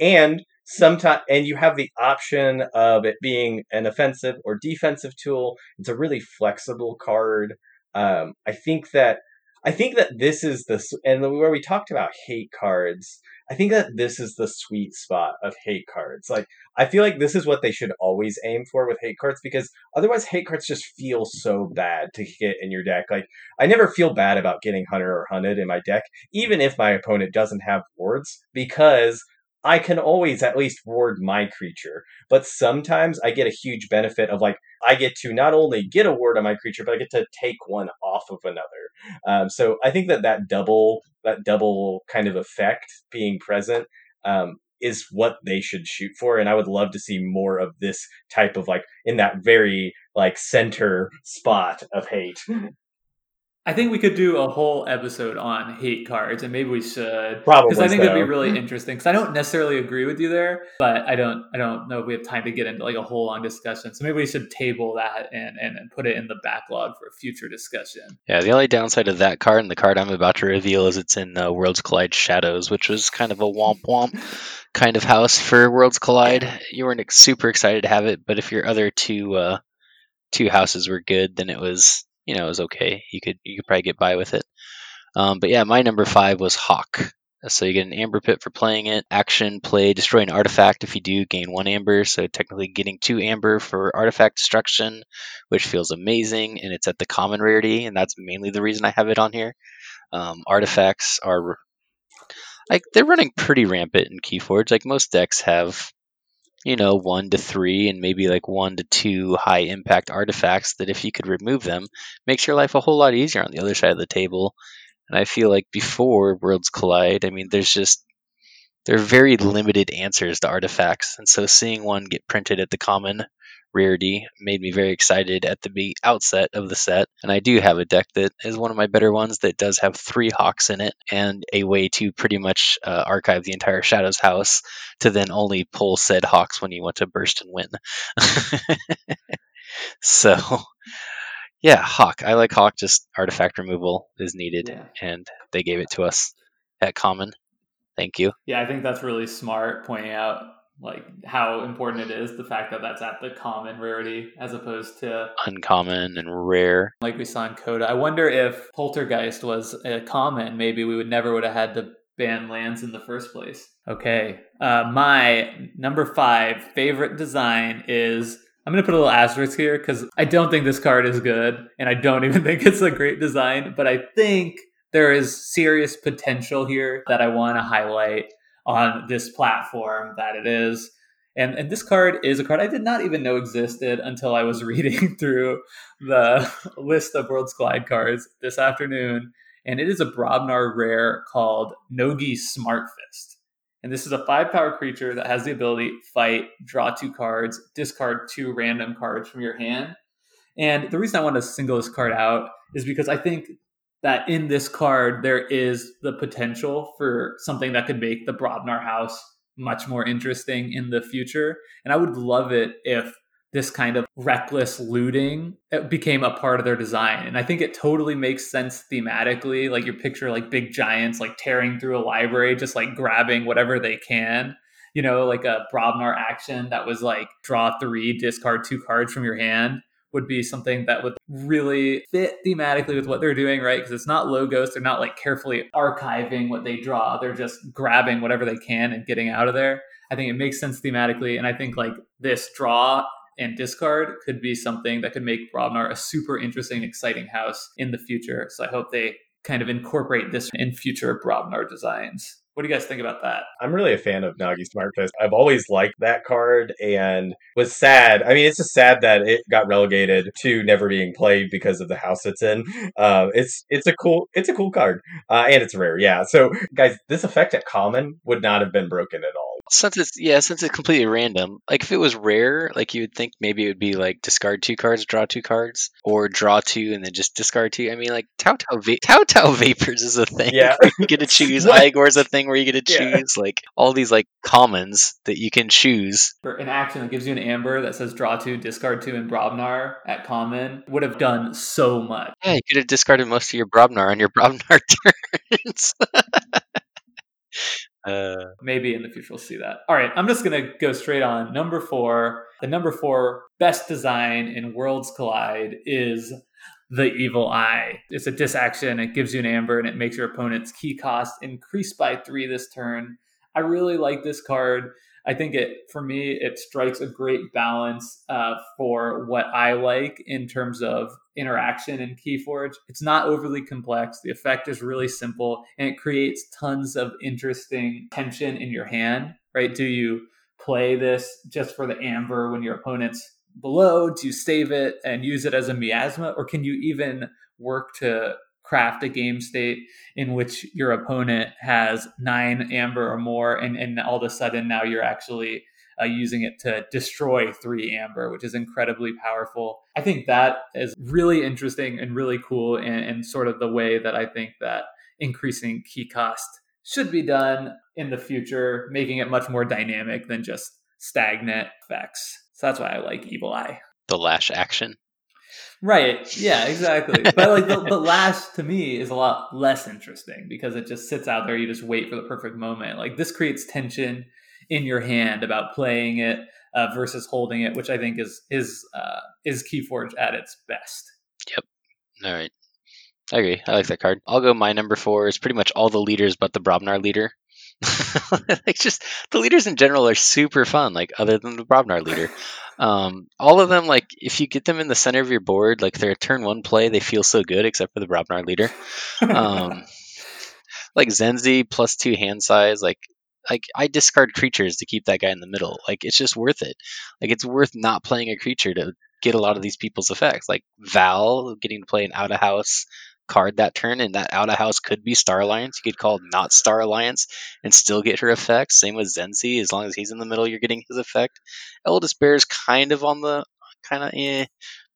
and sometimes and you have the option of it being an offensive or defensive tool. It's a really flexible card. Um, I think that I think that this is the and where we talked about hate cards. I think that this is the sweet spot of hate cards. Like I feel like this is what they should always aim for with hate cards because otherwise hate cards just feel so bad to get in your deck. Like I never feel bad about getting hunter or hunted in my deck, even if my opponent doesn't have wards, because I can always at least ward my creature. But sometimes I get a huge benefit of like I get to not only get a ward on my creature, but I get to take one off of another. Um, so I think that that double that double kind of effect being present um, is what they should shoot for. And I would love to see more of this type of like in that very like center spot of hate. [LAUGHS]
I think we could do a whole episode on hate cards, and maybe we should.
Probably
because I think
so.
it'd be really interesting. Because I don't necessarily agree with you there, but I don't. I don't know if we have time to get into like a whole long discussion. So maybe we should table that and and, and put it in the backlog for a future discussion.
Yeah, the only downside of that card and the card I'm about to reveal is it's in uh, Worlds Collide Shadows, which was kind of a womp womp [LAUGHS] kind of house for Worlds Collide. You weren't super excited to have it, but if your other two uh, two houses were good, then it was you know, it was okay. You could you could probably get by with it. Um, but yeah, my number five was Hawk. So you get an amber pit for playing it. Action, play, destroy an artifact. If you do, gain one amber. So technically getting two amber for artifact destruction, which feels amazing. And it's at the common rarity, and that's mainly the reason I have it on here. Um, artifacts are like they're running pretty rampant in Keyforge. Like most decks have you know, one to three and maybe like one to two high impact artifacts that if you could remove them, makes your life a whole lot easier on the other side of the table. And I feel like before Worlds Collide, I mean, there's just there are very limited answers to artifacts, and so seeing one get printed at the common rarity made me very excited at the outset of the set. And I do have a deck that is one of my better ones that does have three hawks in it and a way to pretty much uh, archive the entire Shadows house to then only pull said hawks when you want to burst and win. [LAUGHS] so. Yeah, Hawk. I like Hawk. Just artifact removal is needed, yeah. and they gave it to us at common. Thank you.
Yeah, I think that's really smart pointing out like how important it is the fact that that's at the common rarity as opposed to
uncommon and rare.
like we saw in CotA. I wonder if poltergeist was a common maybe we would never would have had to ban lands in the first place. Okay uh, my number five favorite design is i'm going to put a little asterisk here because i don't think this card is good and i don't [LAUGHS] even think it's a great design but i think there is serious potential here that i want to highlight on this platform that it is. And, and this card is a card I did not even know existed until I was [LAUGHS] reading through the [LAUGHS] list of Worlds Collide cards this afternoon. And it is a Brobnar rare called Nogi Smartfist. And this is a five power creature that has the ability fight, draw two cards, discard two random cards from your hand. And the reason I want to single this card out is because I think that in this card there is the potential for something that could make the Brobnar house much more interesting in the future. And I would love it if this kind of reckless looting uh, became a part of their design. And I think it totally makes sense thematically. Like you picture like big giants like tearing through a library, just like grabbing whatever they can. You know, like a Brobnar action that was like draw three, discard two cards from your hand would be something that would really fit thematically with what they're doing, right? Because it's not logos. They're not like carefully archiving what they draw. They're just grabbing whatever they can and getting out of there. I think it makes sense thematically. And I think like this draw and discard could be something that could make Brobnar a super interesting, exciting house in the future. So I hope they kind of incorporate this in future Brobnar designs. What do you guys think about that?
I'm really a fan of Nogi Smartfist. I've always liked that card and was sad. I mean, it's just sad that it got relegated to never being played because of the house it's in. Uh, it's it's a cool it's a cool card uh, and it's rare. Yeah. So guys, this effect at common would not have been broken at all
since it's yeah, since it's completely random. Like if it was rare, like you would think maybe it would be like discard two cards, draw two cards, or draw two and then just discard two. I mean, like Tau Tau va- Tautau Vapors is a thing.
Yeah, [LAUGHS]
you get to choose. [LAUGHS] Eyegor is a thing where you get to choose yeah. like all these like commons that you can choose.
For an action that gives you an amber that says draw two, discard two, and Brobnar at common would have done so much.
Yeah, you could have discarded most of your Brobnar on your [LAUGHS] Brobnar turns. [LAUGHS]
Uh, Maybe in the future we'll see that. All right, I'm just gonna go straight on. Number four, the number four best design in Worlds Collide is the Evil Eye. It's a disaction. It gives you an amber and it makes your opponent's key cost increase by three this turn. I really like this card. I think it for me it strikes a great balance uh, for what I like in terms of interaction in Keyforge. It's not overly complex. The effect is really simple, and it creates tons of interesting tension in your hand. Right? Do you play this just for the amber when your opponent's below? Do you save it and use it as a miasma, or can you even work to craft a game state in which your opponent has nine amber or more, and, and all of a sudden now you're actually uh, using it to destroy three amber, which is incredibly powerful. I think that is really interesting and really cool, and, and sort of the way that I think that increasing key cost should be done in the future, making it much more dynamic than just stagnant effects. So that's why I like Evil Eye.
The lash action.
Right. Yeah, exactly. but like the, the [LAUGHS] last to me is a lot less interesting because it just sits out there. You just wait for the perfect moment. Like this creates tension in your hand about playing it uh, versus holding it, which I think is is uh, is Keyforge at its best.
Yep. All right. I agree. I like that card. I'll go my number four is pretty much all the leaders but the Brobnar leader. [LAUGHS] like just the leaders in general are super fun. Like other than the Brobnar leader, um, all of them like if you get them in the center of your board, like they're a turn one play, they feel so good except for the Brobnar leader. Um, [LAUGHS] like Zenzi plus two hand size, like like I discard creatures to keep that guy in the middle. Like it's just worth it. Like it's worth not playing a creature to get a lot of these people's effects. Like Val getting to play an out of house card that turn, and that out of house could be Star Alliance. You could call not Star Alliance and still get her effect. Same with Zenzi, as long as he's in the middle, you're getting his effect. Eldest Bear is kind of on the kind of eh.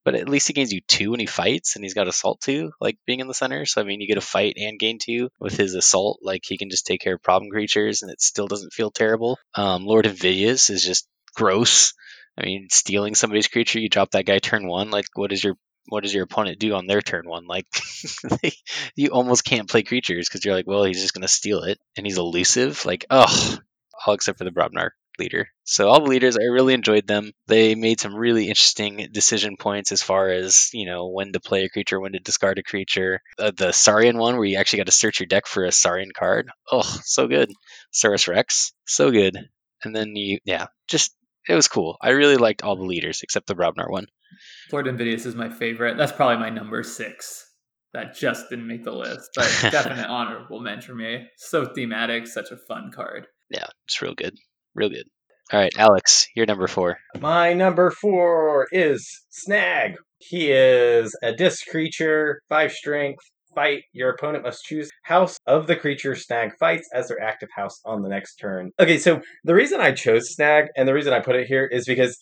But at least he gains you two when he fights, and he's got assault two, like being in the center. So I mean, you get a fight and gain two with his assault. Like he can just take care of problem creatures, and it still doesn't feel terrible. Um, Lord Invidious is just gross. I mean, stealing somebody's creature, you drop that guy turn one. Like, what is your what does your opponent do on their turn one? Like, [LAUGHS] you almost can't play creatures because you're like, well, he's just gonna steal it, and he's elusive. Like, oh, all except for the Brobnar leader. So all the leaders, I really enjoyed them. They made some really interesting decision points as far as you know when to play a creature, when to discard a creature. Uh, the Saurian one, where you actually got to search your deck for a Saurian card. Oh, so good. Saurus Rex, so good. And then you, yeah, just it was cool. I really liked all the leaders except the Brobnar one.
Lord Invidious is my favorite. That's probably my number six. That just didn't make the list, but [LAUGHS] definite honorable mention for me. So thematic, such a fun card.
Yeah, it's real good. Real good. All right, Alex, you're number four.
My number four is Snag. He is a disc creature, five strength. Fight. Your opponent must choose house of the creature Snag fights as their active house on the next turn. Okay, so the reason I chose Snag and the reason I put it here is because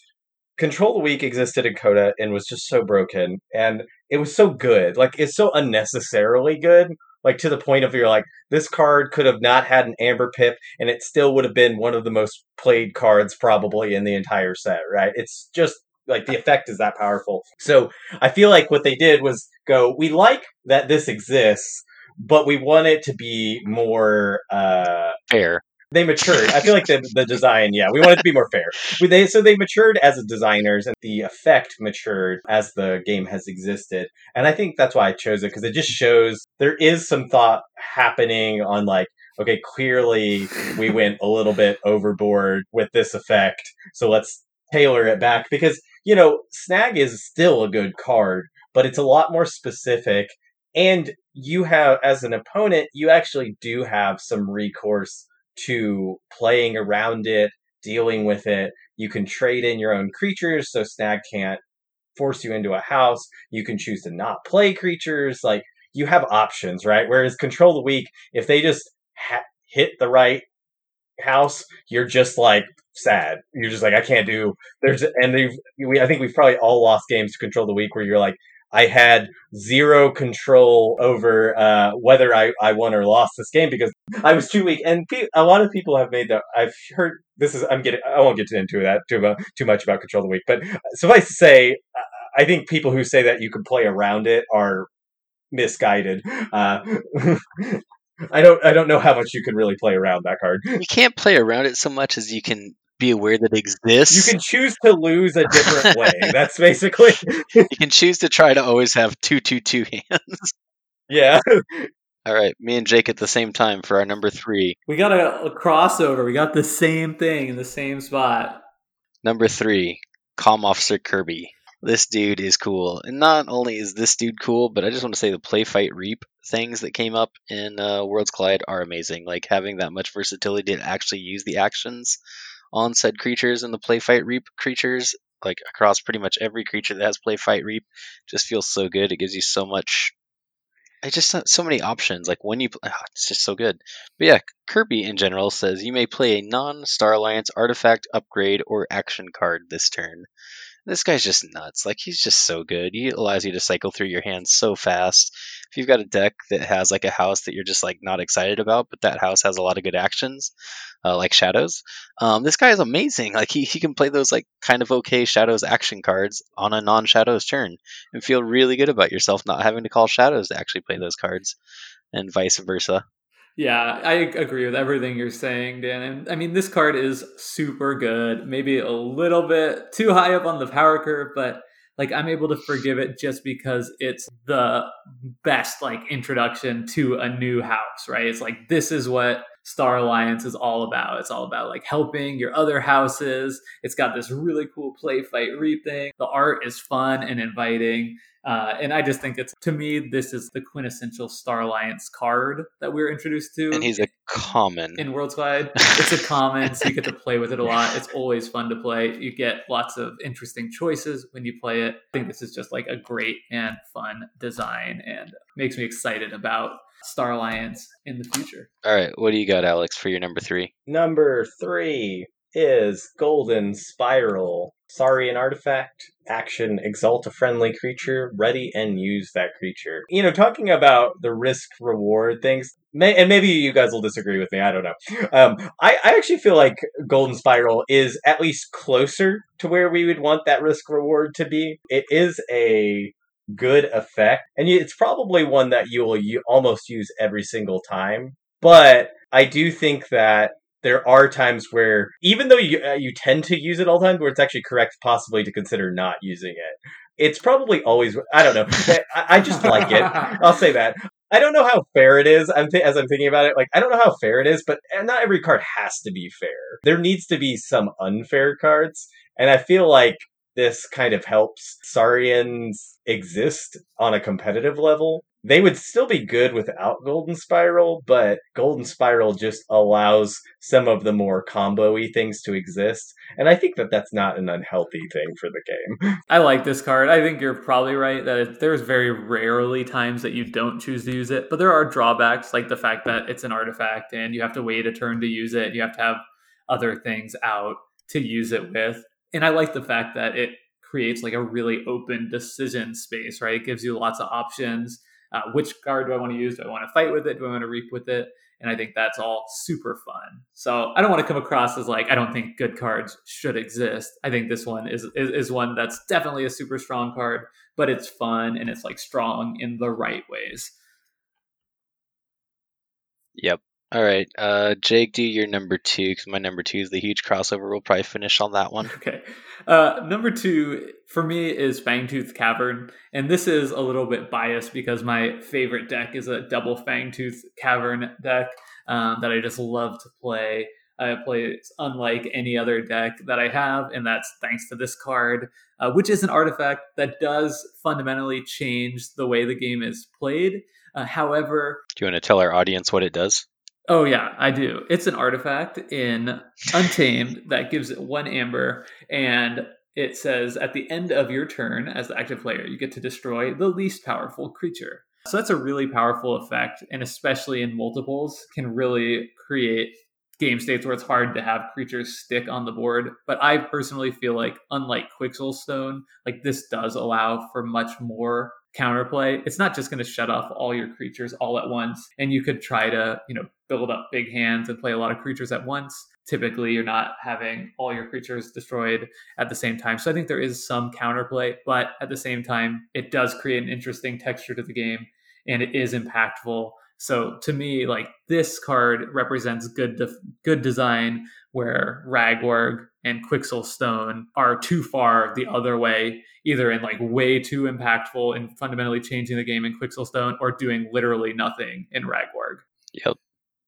Control the Weak existed in CotA and was just so broken, and it was so good. Like it's so unnecessarily good like to the point of you're like this card could have not had an amber pip and it still would have been one of the most played cards probably in the entire set right it's just like the effect is that powerful so i feel like what they did was go we like that this exists but we want it to be more uh
fair
they matured. I feel like the the design, yeah, we want it to be more fair. They so they matured as designers, and the effect matured as the game has existed. And I think that's why I chose it because it just shows there is some thought happening on like, okay, clearly we went a little bit overboard with this effect, so let's tailor it back because you know snag is still a good card, but it's a lot more specific. And you have, as an opponent, you actually do have some recourse to playing around it, dealing with it. You can trade in your own creatures, so Snag can't force you into a house. You can choose to not play creatures. Like you have options, right? Whereas Control the Weak, if they just ha- hit the right house, you're just like sad. You're just like I can't do. There's and they've we I think we've probably all lost games to Control the Weak where you're like I had zero control over uh, whether I, I won or lost this game because I was too weak. And pe- a lot of people have made that. I've heard this is. I'm getting. I won't get into that too about, too much about control the Weak, But suffice to say, I think people who say that you can play around it are misguided. Uh, [LAUGHS] [LAUGHS] I don't. I don't know how much you can really play around that card.
You can't play around it so much as you can be aware that it exists.
You can choose to lose a different [LAUGHS] way. That's basically.
you can choose to try to always have two, two, two hands. [LAUGHS]
Yeah.
All right, me and Jake at the same time for our number three.
We got a, a crossover. We got the same thing in the same spot.
Number three, Com. Officer Kirby. This dude is cool. And not only is this dude cool, but I just want to say the play fight reap things that came up in uh, Worlds Collide are amazing. Like having that much versatility to actually use the actions on said creatures and the play fight reap creatures, like across pretty much every creature that has play fight reap, just feels so good. It gives you so much. I just so many options. Like when you, oh, it's just so good. But yeah, Kirby in general says you may play a non-Star Alliance artifact, upgrade, or action card this turn. This guy's just nuts. Like he's just so good. He allows you to cycle through your hands so fast. If you've got a deck that has like a house that you're just like not excited about, but that house has a lot of good actions, uh, like Shadows, um, this guy is amazing. Like he, he can play those like kind of okay Shadows action cards on a non-Shadows turn and feel really good about yourself not having to call Shadows to actually play those cards, and vice versa.
Yeah, I agree with everything you're saying, Dan. And I mean, this card is super good. Maybe a little bit too high up on the power curve, but like I'm able to forgive it just because it's the best like introduction to a new house, right? It's like this is what Star Alliance is all about. It's all about like helping your other houses. It's got this really cool play fight read thing. The art is fun and inviting. Uh, and I just think it's to me, this is the quintessential Star Alliance card that we are introduced to.
And he's a common
in Worlds [LAUGHS] Collide. It's a common, so you get to play with it a lot. It's always fun to play. You get lots of interesting choices when you play it. I think this is just like a great and fun design, and makes me excited about Star Alliance in the future.
All right, what do you got, Alex, for your number three?
Number three is Golden Spiral. Sorry, an artifact, action, exalt a friendly creature, ready and use that creature. You know, talking about the risk reward things, may, and maybe you guys will disagree with me, I don't know. Um, I, I actually feel like Golden Spiral is at least closer to where we would want that risk reward to be. It is a good effect, and it's probably one that you will you almost use every single time. But I do think that there are times where even though you uh, you tend to use it all the time where it's actually correct possibly to consider not using it it's probably always i don't know. I, I, just like it. [LAUGHS] I'll say that. I don't know how fair it is. I'm th- as i'm thinking about it like i don't know how fair it is but not every card has to be fair. There needs to be some unfair cards. And i feel like this kind of helps saurians exist on a competitive level they would still be good without Golden Spiral, but Golden Spiral just allows some of the more combo-y things to exist, and I think that that's not an unhealthy thing for the game. [LAUGHS]
I like this card. I think you're probably right that there's very rarely times that you don't choose to use it, but there are drawbacks like the fact that it's an artifact and you have to wait a turn to use it. You have to have other things out to use it with. And I like the fact that it creates like a really open decision space, right? It gives you lots of options uh, which card do I want to use? Do I want to fight with it? Do I want to reap with it? And I think that's all super fun. So I don't want to come across as like I don't think good cards should exist. I think this one is, is is one that's definitely a super strong card, but it's fun and it's like strong in the right ways.
Yep. All right, uh, Jake, do your number two because my number two is the huge crossover. We'll probably finish on that one.
Okay. Uh, number two for me is Fangtooth Cavern, and this is a little bit biased because my favorite deck is a double Fangtooth Cavern deck um, that I just love to play. I play it unlike any other deck that I have, and that's thanks to this card, uh, which is an artifact that does fundamentally change the way the game is played. Uh, however,
do you want to tell our audience what it does?
Oh yeah, I do. It's an artifact in Untamed that gives it one amber, and it says at the end of your turn as the active player, you get to destroy the least powerful creature. So that's a really powerful effect, and especially in multiples, can really create game states where it's hard to have creatures stick on the board. But I personally feel like, unlike Quixxle Stone, like this does allow for much more counterplay. It's not just going to shut off all your creatures all at once. And you could try to, you know, build up big hands and play a lot of creatures at once. Typically, you're not having all your creatures destroyed at the same time. So I think there is some counterplay, but at the same time, it does create an interesting texture to the game and it is impactful. So to me, like this card represents good good design, where Ragwarg and Quixxle Stone are too far the other way, either in like way too impactful and fundamentally changing the game in Quixxle Stone, or doing literally nothing in Ragwarg.
Yep,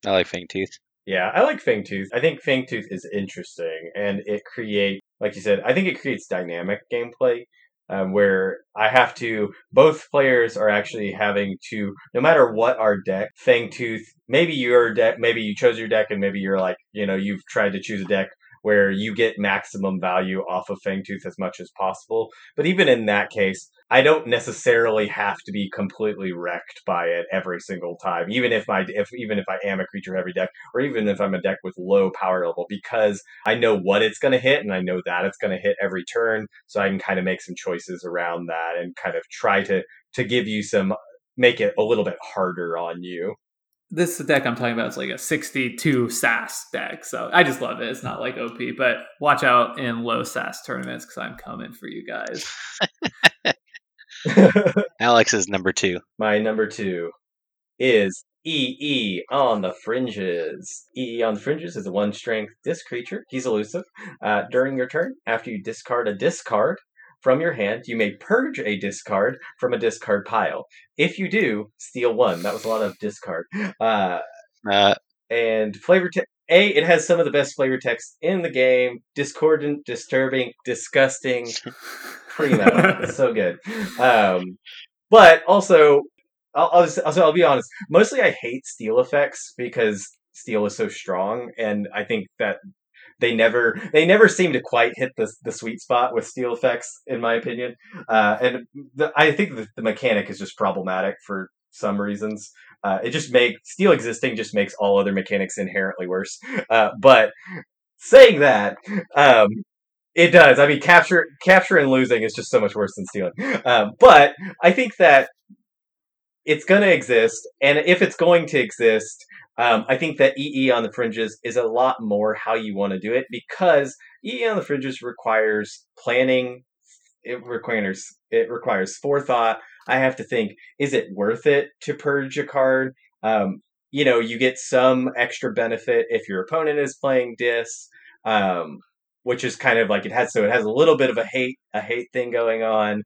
I like Fangtooth.
Yeah, I like Fangtooth. I think Fangtooth is interesting, and it creates, like you said, I think it creates dynamic gameplay um, where I have to, both players are actually having to, no matter what our deck, Fangtooth, maybe your deck, maybe you chose your deck and maybe you're like, you know, you've tried to choose a deck where you get maximum value off of Fangtooth as much as possible. But even in that case, I don't necessarily have to be completely wrecked by it every single time, even if my if even if I am a creature heavy deck, or even if I'm a deck with low power level, because I know what it's going to hit and I know that it's going to hit every turn, so I can kind of make some choices around that and kind of try to to give you some make it a little bit harder on you
this deck I'm talking about is like a 62 SAS deck. So I just love it. It's not like OP, but watch out in low SAS tournaments because I'm coming for you guys. [LAUGHS]
Alex is number two.
My number two is EE on the Fringes. EE on the Fringes is a one strength disc creature. He's elusive. Uh, during your turn, after you discard a discard from your hand, you may purge a discard from a discard pile. If you do, steal one. That was a lot of discard. Uh, uh, and flavor text. A, it has some of the best flavor text in the game. Discordant, disturbing, disgusting, primo. so good. Um, but also, I'll, I'll, just, also, I'll be honest. Mostly, I hate steel effects because steel is so strong, and I think that they never they never seem to quite hit the the sweet spot with steel effects, in my opinion. Uh, and the, I think the, the mechanic is just problematic for some reasons. Uh, it just makes steel existing just makes all other mechanics inherently worse. Uh, but saying that, um, It does. I mean, capture, capture, and losing is just so much worse than stealing. Um, but I think that it's going to exist, and if it's going to exist, um, I think that EE on the fringes is a lot more how you want to do it because EE on the fringes requires planning. It requires it requires forethought. I have to think: is it worth it to purge a card? Um, you know, you get some extra benefit if your opponent is playing Dis, um, which is kind of like it has. So it has a little bit of a hate a hate thing going on.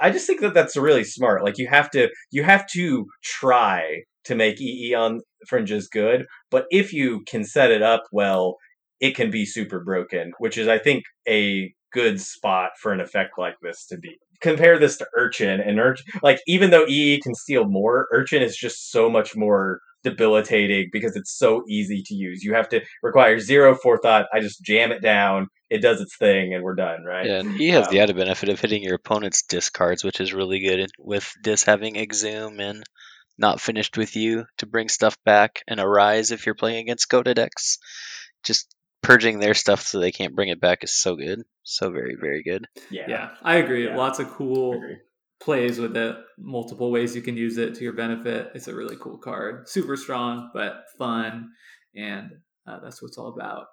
I just think that that's really smart. Like you have to you have to try to make EE on fringes good, but if you can set it up well, it can be super broken, which is I think a good spot for an effect like this to be. Compare this to Urchin and Urchin like even though EE can steal more, Urchin is just so much more debilitating because it's so easy to use. You have to require zero forethought. I just jam it down, it does its thing, and we're done, right?
Yeah, and he has um, the added benefit of hitting your opponent's discards, which is really good with Dis having Exhume and not finished with you to bring stuff back, and Arise if you're playing against CotA decks. Just purging their stuff so they can't bring it back is so good. So very, very good.
Yeah. Yeah. I agree. Yeah. Lots of cool plays with it, multiple ways you can use it to your benefit. It's a really cool card. Super strong, but fun. And uh, that's what it's all about.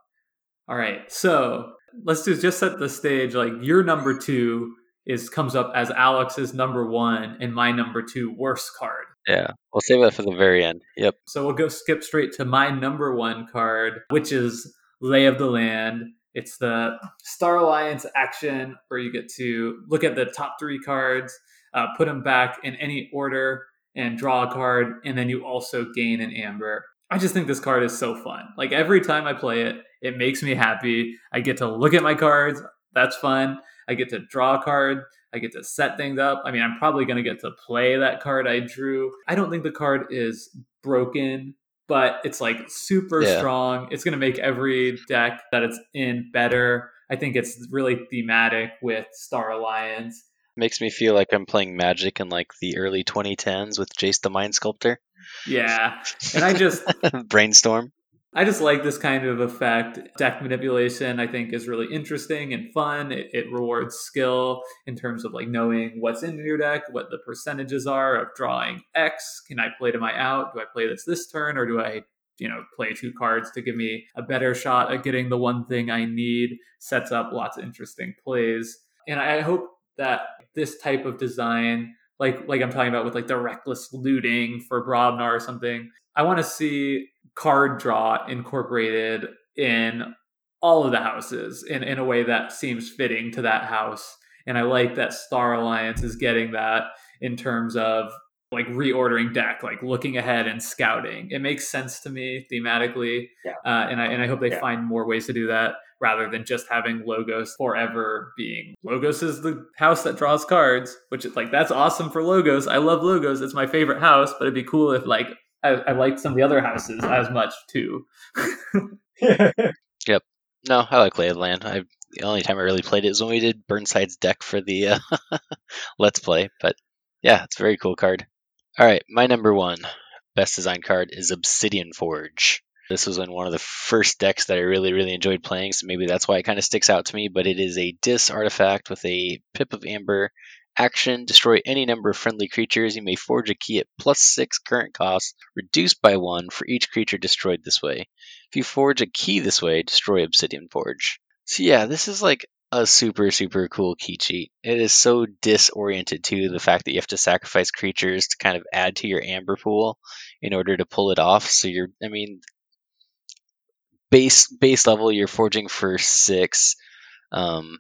All right. So let's just, just set the stage. Like your number two is comes up as Alex's number one and my number two worst card.
Yeah, we'll save that for the very end. Yep.
So we'll go skip straight to my number one card, which is Lay of the Land. It's the Star Alliance action where you get to look at the top three cards, uh, put them back in any order, and draw a card, and then you also gain an amber. I just think this card is so fun. Like every time I play it, it makes me happy. I get to look at my cards. That's fun. I get to draw a card. I get to set things up. I mean, I'm probably going to get to play that card I drew. I don't think the card is broken, but it's like super yeah. strong. It's going to make every deck that it's in better. I think it's really thematic with Star Alliance.
Makes me feel like I'm playing Magic in like the early 2010s with Jace the Mind Sculptor.
Yeah. [LAUGHS] And I just
brainstorm.
I just like this kind of effect. Deck manipulation, I think, is really interesting and fun. It, it, rewards skill in terms of like knowing what's in your deck, what the percentages are of drawing X. Can I play to my out? Do I play this this turn, or do I, you know, play two cards to give me a better shot at getting the one thing I need? Sets up lots of interesting plays, and I hope that this type of design like like I'm talking about with like the reckless looting for Brobnar or something. I want to see card draw incorporated in all of the houses in, in a way that seems fitting to that house. And I like that Star Alliance is getting that in terms of like reordering deck, like looking ahead and scouting. It makes sense to me thematically, yeah. uh, and I and I hope they yeah. find more ways to do that rather than just having Logos forever being Logos is the house that draws cards, which is like that's awesome for Logos. I love Logos; it's my favorite house. But it'd be cool if like I, I liked some of the other houses as much too. [LAUGHS]
yep. No, I like Lay of Land. I the only time I really played it is when we did Burnside's deck for the uh, [LAUGHS] Let's Play. But yeah, it's a very cool card. All right, my number one best design card is Obsidian Forge. This was in one of the first decks that I really, really enjoyed playing, so maybe that's why it kind of sticks out to me. But it is a Dis artifact with a Pip of Amber Action, destroy any number of friendly creatures. You may forge a key at plus 6 current cost, reduced by 1 for each creature destroyed this way. If you forge a key this way, destroy Obsidian Forge. So yeah, this is like a super, super cool key cheat. It is so disoriented to the fact that you have to sacrifice creatures to kind of add to your amber pool in order to pull it off. So you're, I mean, base base level, you're forging for six. Um,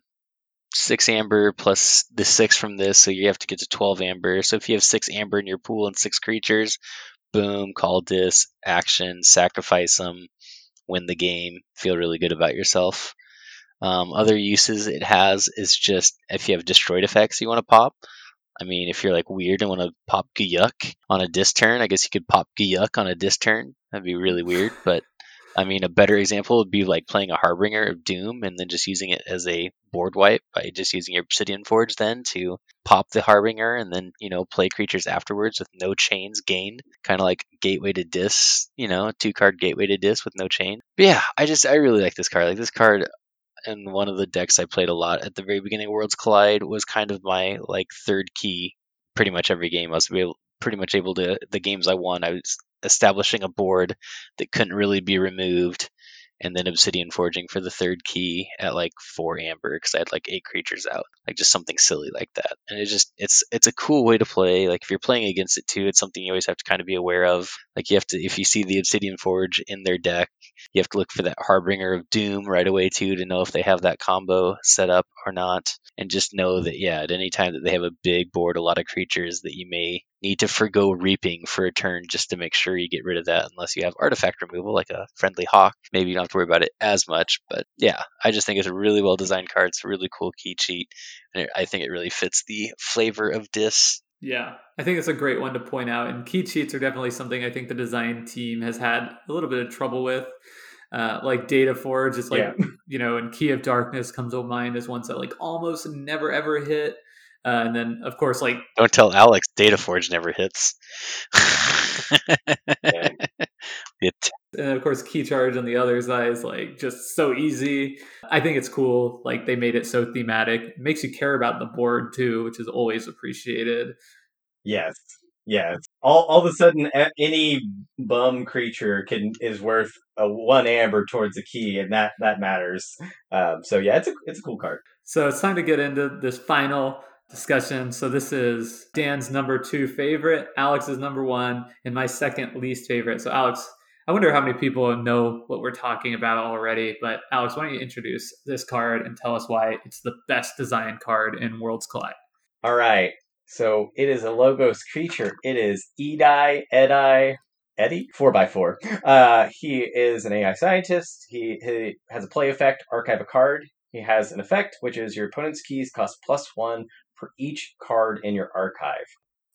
six amber plus the six from this, so you have to get to 12 amber. So if you have six amber in your pool and six creatures, boom, call this action, sacrifice them, win the game, feel really good about yourself. Um, other uses it has is just if you have destroyed effects you want to pop. I mean, if you're like weird and want to pop Gebuk on a dis turn, I guess you could pop Gebuk on a dis turn. That'd be really weird, but I mean, a better example would be like playing a Harbinger of Doom and then just using it as a board wipe by just using your Obsidian Forge then to pop the Harbinger and then, you know, play creatures afterwards with no chains gained. Kind of like Gateway to Dis, you know, two card Gateway to Dis with no chain. But yeah, I just, I really like this card. Like this card, and one of the decks I played a lot at the very beginning of Worlds Collide was kind of my like third key. Pretty much every game I was pretty much able to the games I won. I was establishing a board that couldn't really be removed and then Obsidian Forging for the third key at like four amber because I had like eight creatures out, like just something silly like that. And it just it's it's a cool way to play. Like if you're playing against it too, it's something you always have to kind of be aware of. Like you have to if you see the Obsidian Forge in their deck, you have to look for that Harbinger of Doom right away too to know if they have that combo set up or not, and just know that yeah, at any time that they have a big board, a lot of creatures that you may need to forego reaping for a turn just to make sure you get rid of that unless you have artifact removal like a friendly hawk maybe you don't have to worry about it as much but yeah i just think it's a really well designed card it's a really cool key cheat and it, i think it really fits the flavor of dis
yeah i think it's a great one to point out and key cheats are definitely something i think the design team has had a little bit of trouble with uh, like Data Forge is like yeah. [LAUGHS] you know, and Key of Darkness comes to mind as ones that like almost never ever hit. Uh, and then, of course, like
don't tell Alex, Data Forge never hits. [LAUGHS]
it. And of course, Key Charge on the other side is like just so easy. I think it's cool. Like they made it so thematic. It makes you care about the board too, which is always appreciated.
Yes, yes. All all of a sudden, any bum creature can is worth a one amber towards a key, and that that matters. Um, so yeah, it's a it's a cool card.
So it's time to get into this final discussion. So this is Dan's number two favorite, Alex's number one, and my second least favorite. So Alex, I wonder how many people know what we're talking about already. But Alex, why don't you introduce this card and tell us why it's the best design card in Worlds Collide?
All right. So it is a Logos creature. It is Edai, Edai, Eddie, 4x4. Uh, he is an AI scientist. He, he has a play effect, archive a card. He has an effect, which is your opponent's keys cost plus one for each card in your archive.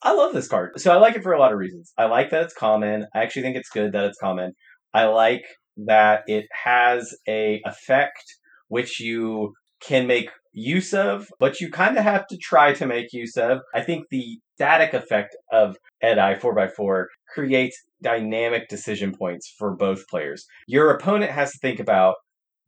I love this card. So I like it for a lot of reasons. I like that it's common. I actually think it's good that it's common. I like that it has a effect which you can make use of, but you kind of have to try to make use of. I think the static effect of Edi 4x4 creates dynamic decision points for both players. Your opponent has to think about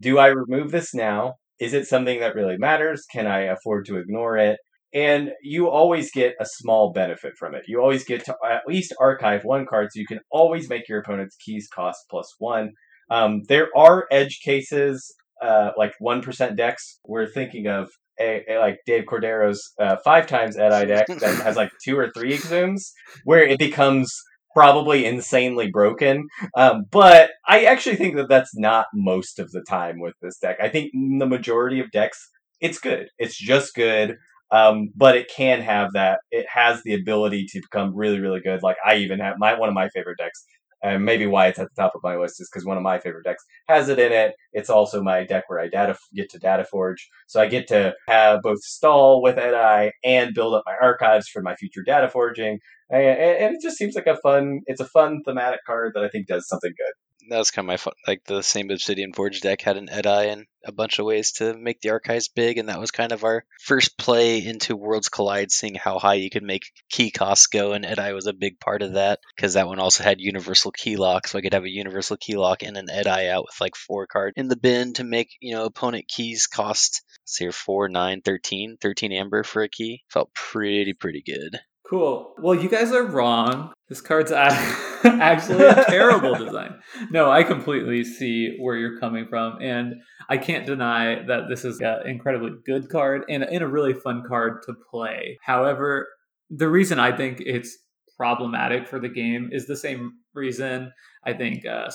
do I remove this now? Is it something that really matters? Can I afford to ignore it? And you always get a small benefit from it. You always get to at least archive one card, so you can always make your opponent's keys cost plus one. Um, there are edge cases, uh, like one percent decks. We're thinking of a, a like Dave Cordero's uh, five times Edai deck that has like two or three exhumes, where it becomes probably insanely broken. Um, but I actually think that that's not most of the time with this deck. I think the majority of decks, it's good. It's just good. Um, but it can have that. It has the ability to become really, really good. Like I even have my one of my favorite decks, and maybe why it's at the top of my list is because one of my favorite decks has it in it. It's also my deck where I data get to data forge, so I get to have both stall with Edai and build up my archives for my future data forging. And, and it just seems like a fun. It's a fun thematic card that I think does something good
that was kind of my fun. Like the same Obsidian Forge deck had an Edai and a bunch of ways to make the archives big, and that was kind of our first play into Worlds Collide, seeing how high you could make key costs go, and Edai was a big part of that because that one also had universal key lock, so I could have a universal key lock and an Edai out with like four card in the bin to make you know opponent keys cost. Say here, 4, 9, 13, 13 amber for a key. Felt pretty, pretty good.
Cool. Well, you guys are wrong. This card's [LAUGHS] actually a terrible [LAUGHS] design. No, I completely see where you're coming from. And I can't deny that this is an incredibly good card and, and a really fun card to play. However, the reason I think it's problematic for the game is the same reason I think uh,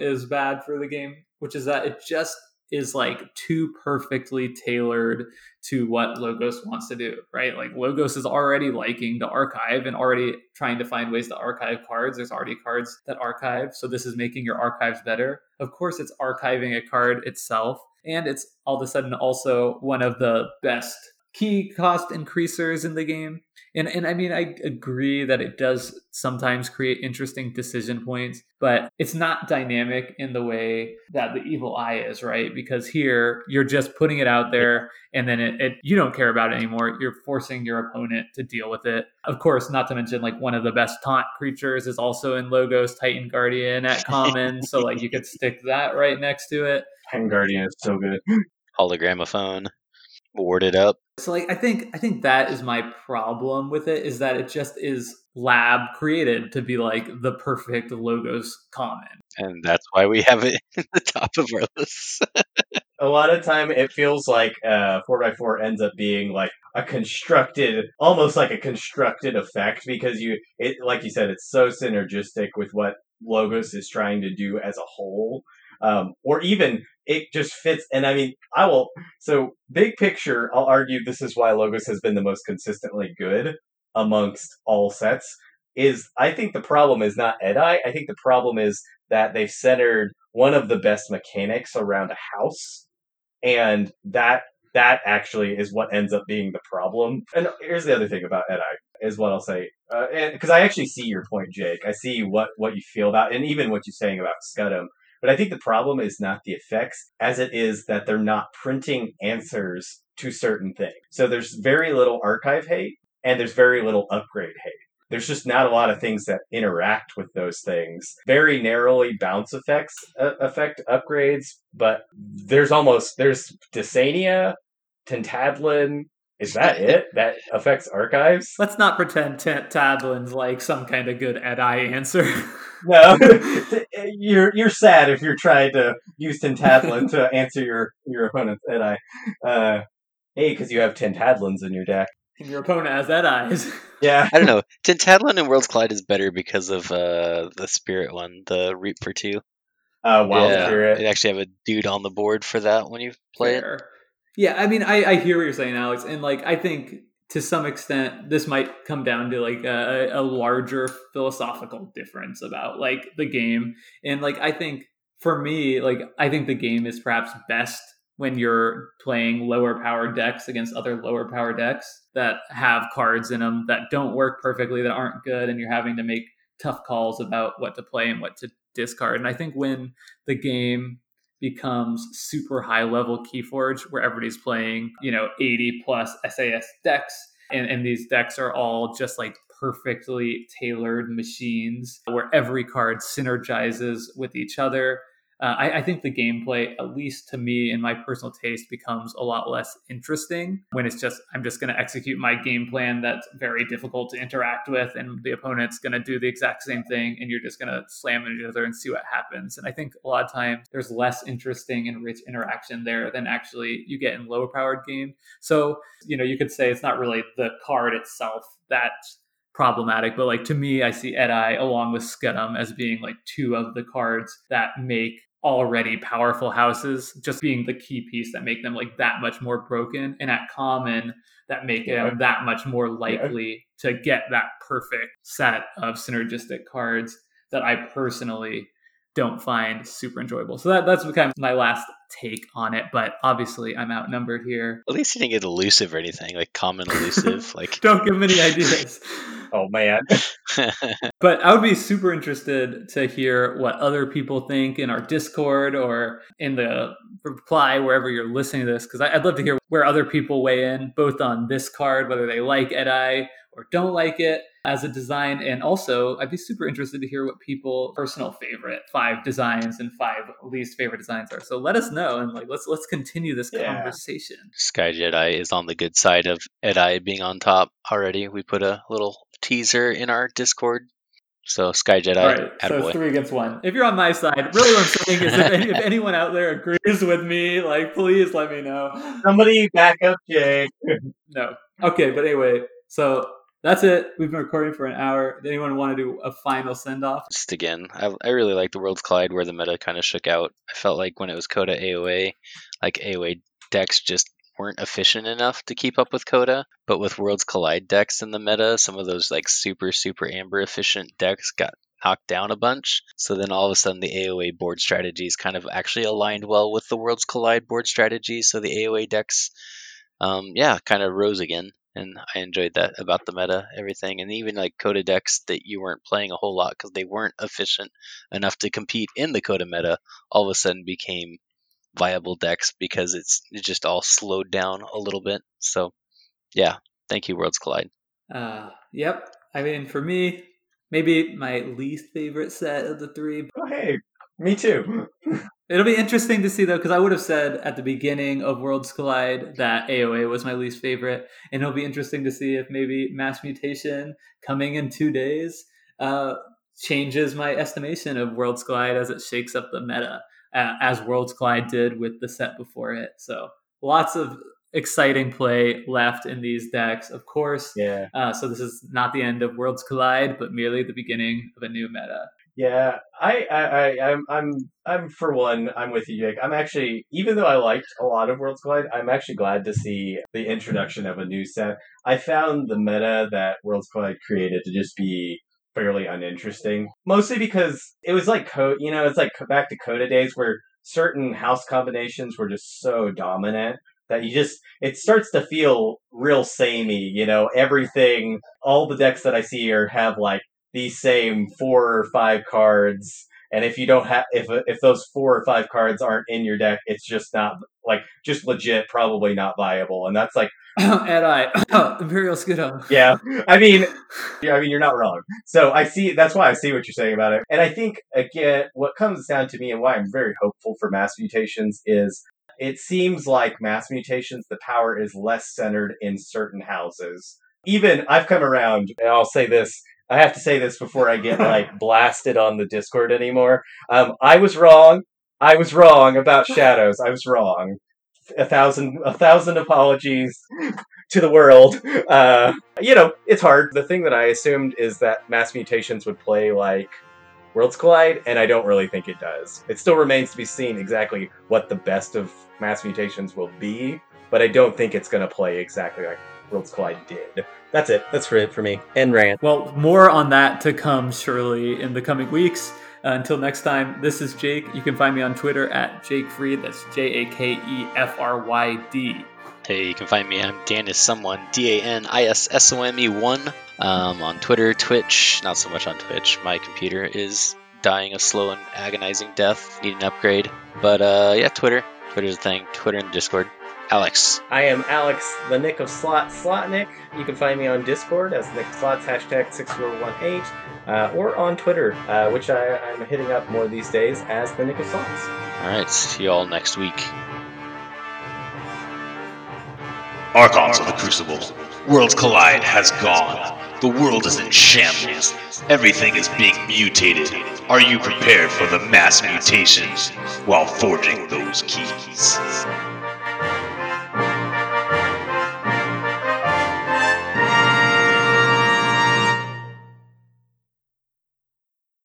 is bad for the game, which is that it just is like too perfectly tailored to what Logos wants to do, right? Like Logos is already liking the archive and already trying to find ways to archive cards. There's already cards that archive. So this is making your archives better. Of course, it's archiving a card itself. And it's all of a sudden also one of the best key cost increasers in the game. And and I mean I agree that it does sometimes create interesting decision points, but it's not dynamic in the way that the evil eye is, right? Because here you're just putting it out there and then it, it you don't care about it anymore. You're forcing your opponent to deal with it. Of course, not to mention like one of the best taunt creatures is also in Logos Titan Guardian at common, so like you could stick that right next to it.
Titan Guardian is so good. [GASPS]
hologrammophone, warded up.
So like I think I think that is my problem with it is that it just is lab created to be like the perfect logos common.
And that's why we have it [LAUGHS] in the top of our list.
a lot of time it feels like uh 4x4 ends up being like a constructed almost like a constructed effect because you it like you said it's so synergistic with what logos is trying to do as a whole um, or even it just fits and i mean i will so big picture i'll argue this is why logos has been the most consistently good amongst all sets is i think the problem is not edi i think the problem is that they've centered one of the best mechanics around a house and that that actually is what ends up being the problem. And here's the other thing about Edi is what I'll say, because uh, I actually see your point, Jake. I see what what you feel about, and even what you're saying about Scutum. But I think the problem is not the effects, as it is that they're not printing answers to certain things. So there's very little archive hate, and there's very little upgrade hate there's just not a lot of things that interact with those things. Very narrowly bounce effects uh, affect upgrades, but there's almost there's Dysania, Tantadlin. Is that it? That affects archives?
Let's not pretend Tantadlin's like some kind of good Edi answer. [LAUGHS]
no, [LAUGHS] you're you're sad if you're trying to use Tantadlin to [LAUGHS] answer your your opponent's Edi. Uh, hey, because you have Tantadlins in your deck And
your opponent has that eyes.
Yeah.
I don't know. Tantadlin and Worlds Collide is better because of uh, the spirit one, the Reap for Two.
Uh, Wild yeah, Spirit.
You actually have a dude on the board for that when you play Fair. it.
Yeah, I mean, I, I hear what you're saying, Alex, and like I think to some extent this might come down to like a, a larger philosophical difference about like the game, and like I think for me, like I think the game is perhaps best when you're playing lower power decks against other lower power decks that have cards in them that don't work perfectly, that aren't good, and you're having to make tough calls about what to play and what to discard. And I think when the game becomes super high level Keyforge, where everybody's playing, you know, 80 plus SAS decks, and, and these decks are all just like perfectly tailored machines where every card synergizes with each other uh, I, I, think the gameplay, at least to me in my personal taste, becomes a lot less interesting when it's just I'm just going to execute my game plan that's very difficult to interact with, and the opponent's going to do the exact same thing, and you're just going to slam into each other and see what happens. And I think a lot of times there's less interesting and rich interaction there than actually you get in lower powered games. So you know you could say it's not really the card itself that problematic. But like to me, I see Edi along with Scutum as being like two of the cards that make already powerful houses just being the key piece that make them like that much more broken and at common that make yeah. them that much more likely yeah. to get that perfect set of synergistic cards that I personally don't find super enjoyable. So that, that's kind of my last take on it. But obviously, I'm outnumbered here.
At least you didn't get elusive or anything like common elusive. [LAUGHS] like
don't give me any ideas. [LAUGHS] [LAUGHS]
oh man. [LAUGHS]
but I would be super interested to hear what other people think in our Discord or in the reply wherever you're listening to this, because I'd love to hear where other people weigh in, both on this card, whether they like Edi or don't like it as a design. And also, I'd be super interested to hear what people personal favorite five designs and five least favorite designs are. So let us know and like let's let's continue this yeah. conversation.
Sky Jedi is on the good side of Edi being on top already. We put a little teaser in our Discord. So Sky Jedi. All right,
so three against one. If you're on my side, really what I'm saying is if, any, if [LAUGHS] anyone out there agrees with me, like please let me know.
Somebody back up Jake. [LAUGHS]
no. Okay, but anyway, so that's it. We've been recording for an hour. Does anyone want to do a final send off?
Just again, I, I really like the Worlds Collide where the meta kind of shook out. I felt like when it was CotA AOA, like AOA decks just weren't efficient enough to keep up with CotA. But with Worlds Collide decks in the meta, some of those like super, super amber efficient decks got knocked down a bunch. So then all of a sudden the AOA board strategies kind of actually aligned well with the Worlds Collide board strategy. So the AOA decks, um, yeah, kind of rose again and I enjoyed that about the meta, everything, and even like CotA decks that you weren't playing a whole lot because they weren't efficient enough to compete in the CotA meta, all of a sudden became viable decks because it's just all slowed down a little bit. So, yeah, thank you, Worlds Collide.
Uh, yep. I mean, for me, maybe my least favorite set of the three.
Oh, hey, Me too. [LAUGHS]
It'll be interesting to see though, because I would have said at the beginning of Worlds Collide that AOA was my least favorite, and it'll be interesting to see if maybe Mass Mutation coming in two days uh, changes my estimation of Worlds Collide as it shakes up the meta, uh, as Worlds Collide did with the set before it. So lots of exciting play left in these decks, of course.
Yeah.
Uh, so this is not the end of Worlds Collide, but merely the beginning of a new meta.
Yeah, I, I, I, I'm, I'm, I'm for one, I'm with you, Jake. I'm actually, even though I liked a lot of Worlds Collide, I'm actually glad to see the introduction of a new set. I found the meta that Worlds Collide created to just be fairly uninteresting, mostly because it was like code, you know, it's like back to CotA days where certain house combinations were just so dominant that you just it starts to feel real samey you know? Everything all the decks that i see are have like these same four or five cards and if you don't have if if those four or five cards aren't in your deck it's just not like just legit probably not viable and that's like [COUGHS]
and i [COUGHS] imperial skiddo
yeah i mean yeah i mean you're not wrong so i see that's why i see what you're saying about it and i think again what comes down to me and why i'm very hopeful for mass mutations is it seems like mass mutations the power is less centered in certain houses even i've come around and i'll say this I have to say this before I get like [LAUGHS] blasted on the Discord anymore. Um, I was wrong. I was wrong about shadows. I was wrong. A thousand, a thousand apologies to the world. Uh, you know, it's hard. The thing that I assumed is that mass mutations would play like Worlds Collide, and I don't really think it does. It still remains to be seen exactly what the best of mass mutations will be, but I don't think it's going to play exactly like Worlds Collide did. That's it. That's for it for me. And rant.
Well, more on that to come surely in the coming weeks. Uh, until next time, this is Jake. You can find me on Twitter at Jake Fryd. That's J A K E F R Y D.
Hey, you can find me. I'm Dan is someone D A N I S S O M E one um, on Twitter, Twitch. Not so much on Twitch. My computer is dying a slow and agonizing death. Need an upgrade. But uh, yeah, Twitter. Twitter's a thing. Twitter and Discord. Alex.
I am Alex, the Nick of Slot, Slotnik. You can find me on Discord as Nick Slots, hashtag 6418, uh, or on Twitter, uh, which I, am hitting up more these days as the Nick of Slots.
All right, see you all next week.
Archons of the Crucible. Worlds Collide has gone. The world is in shambles. Everything is being mutated. Are you prepared for the mass mutations while forging those keys?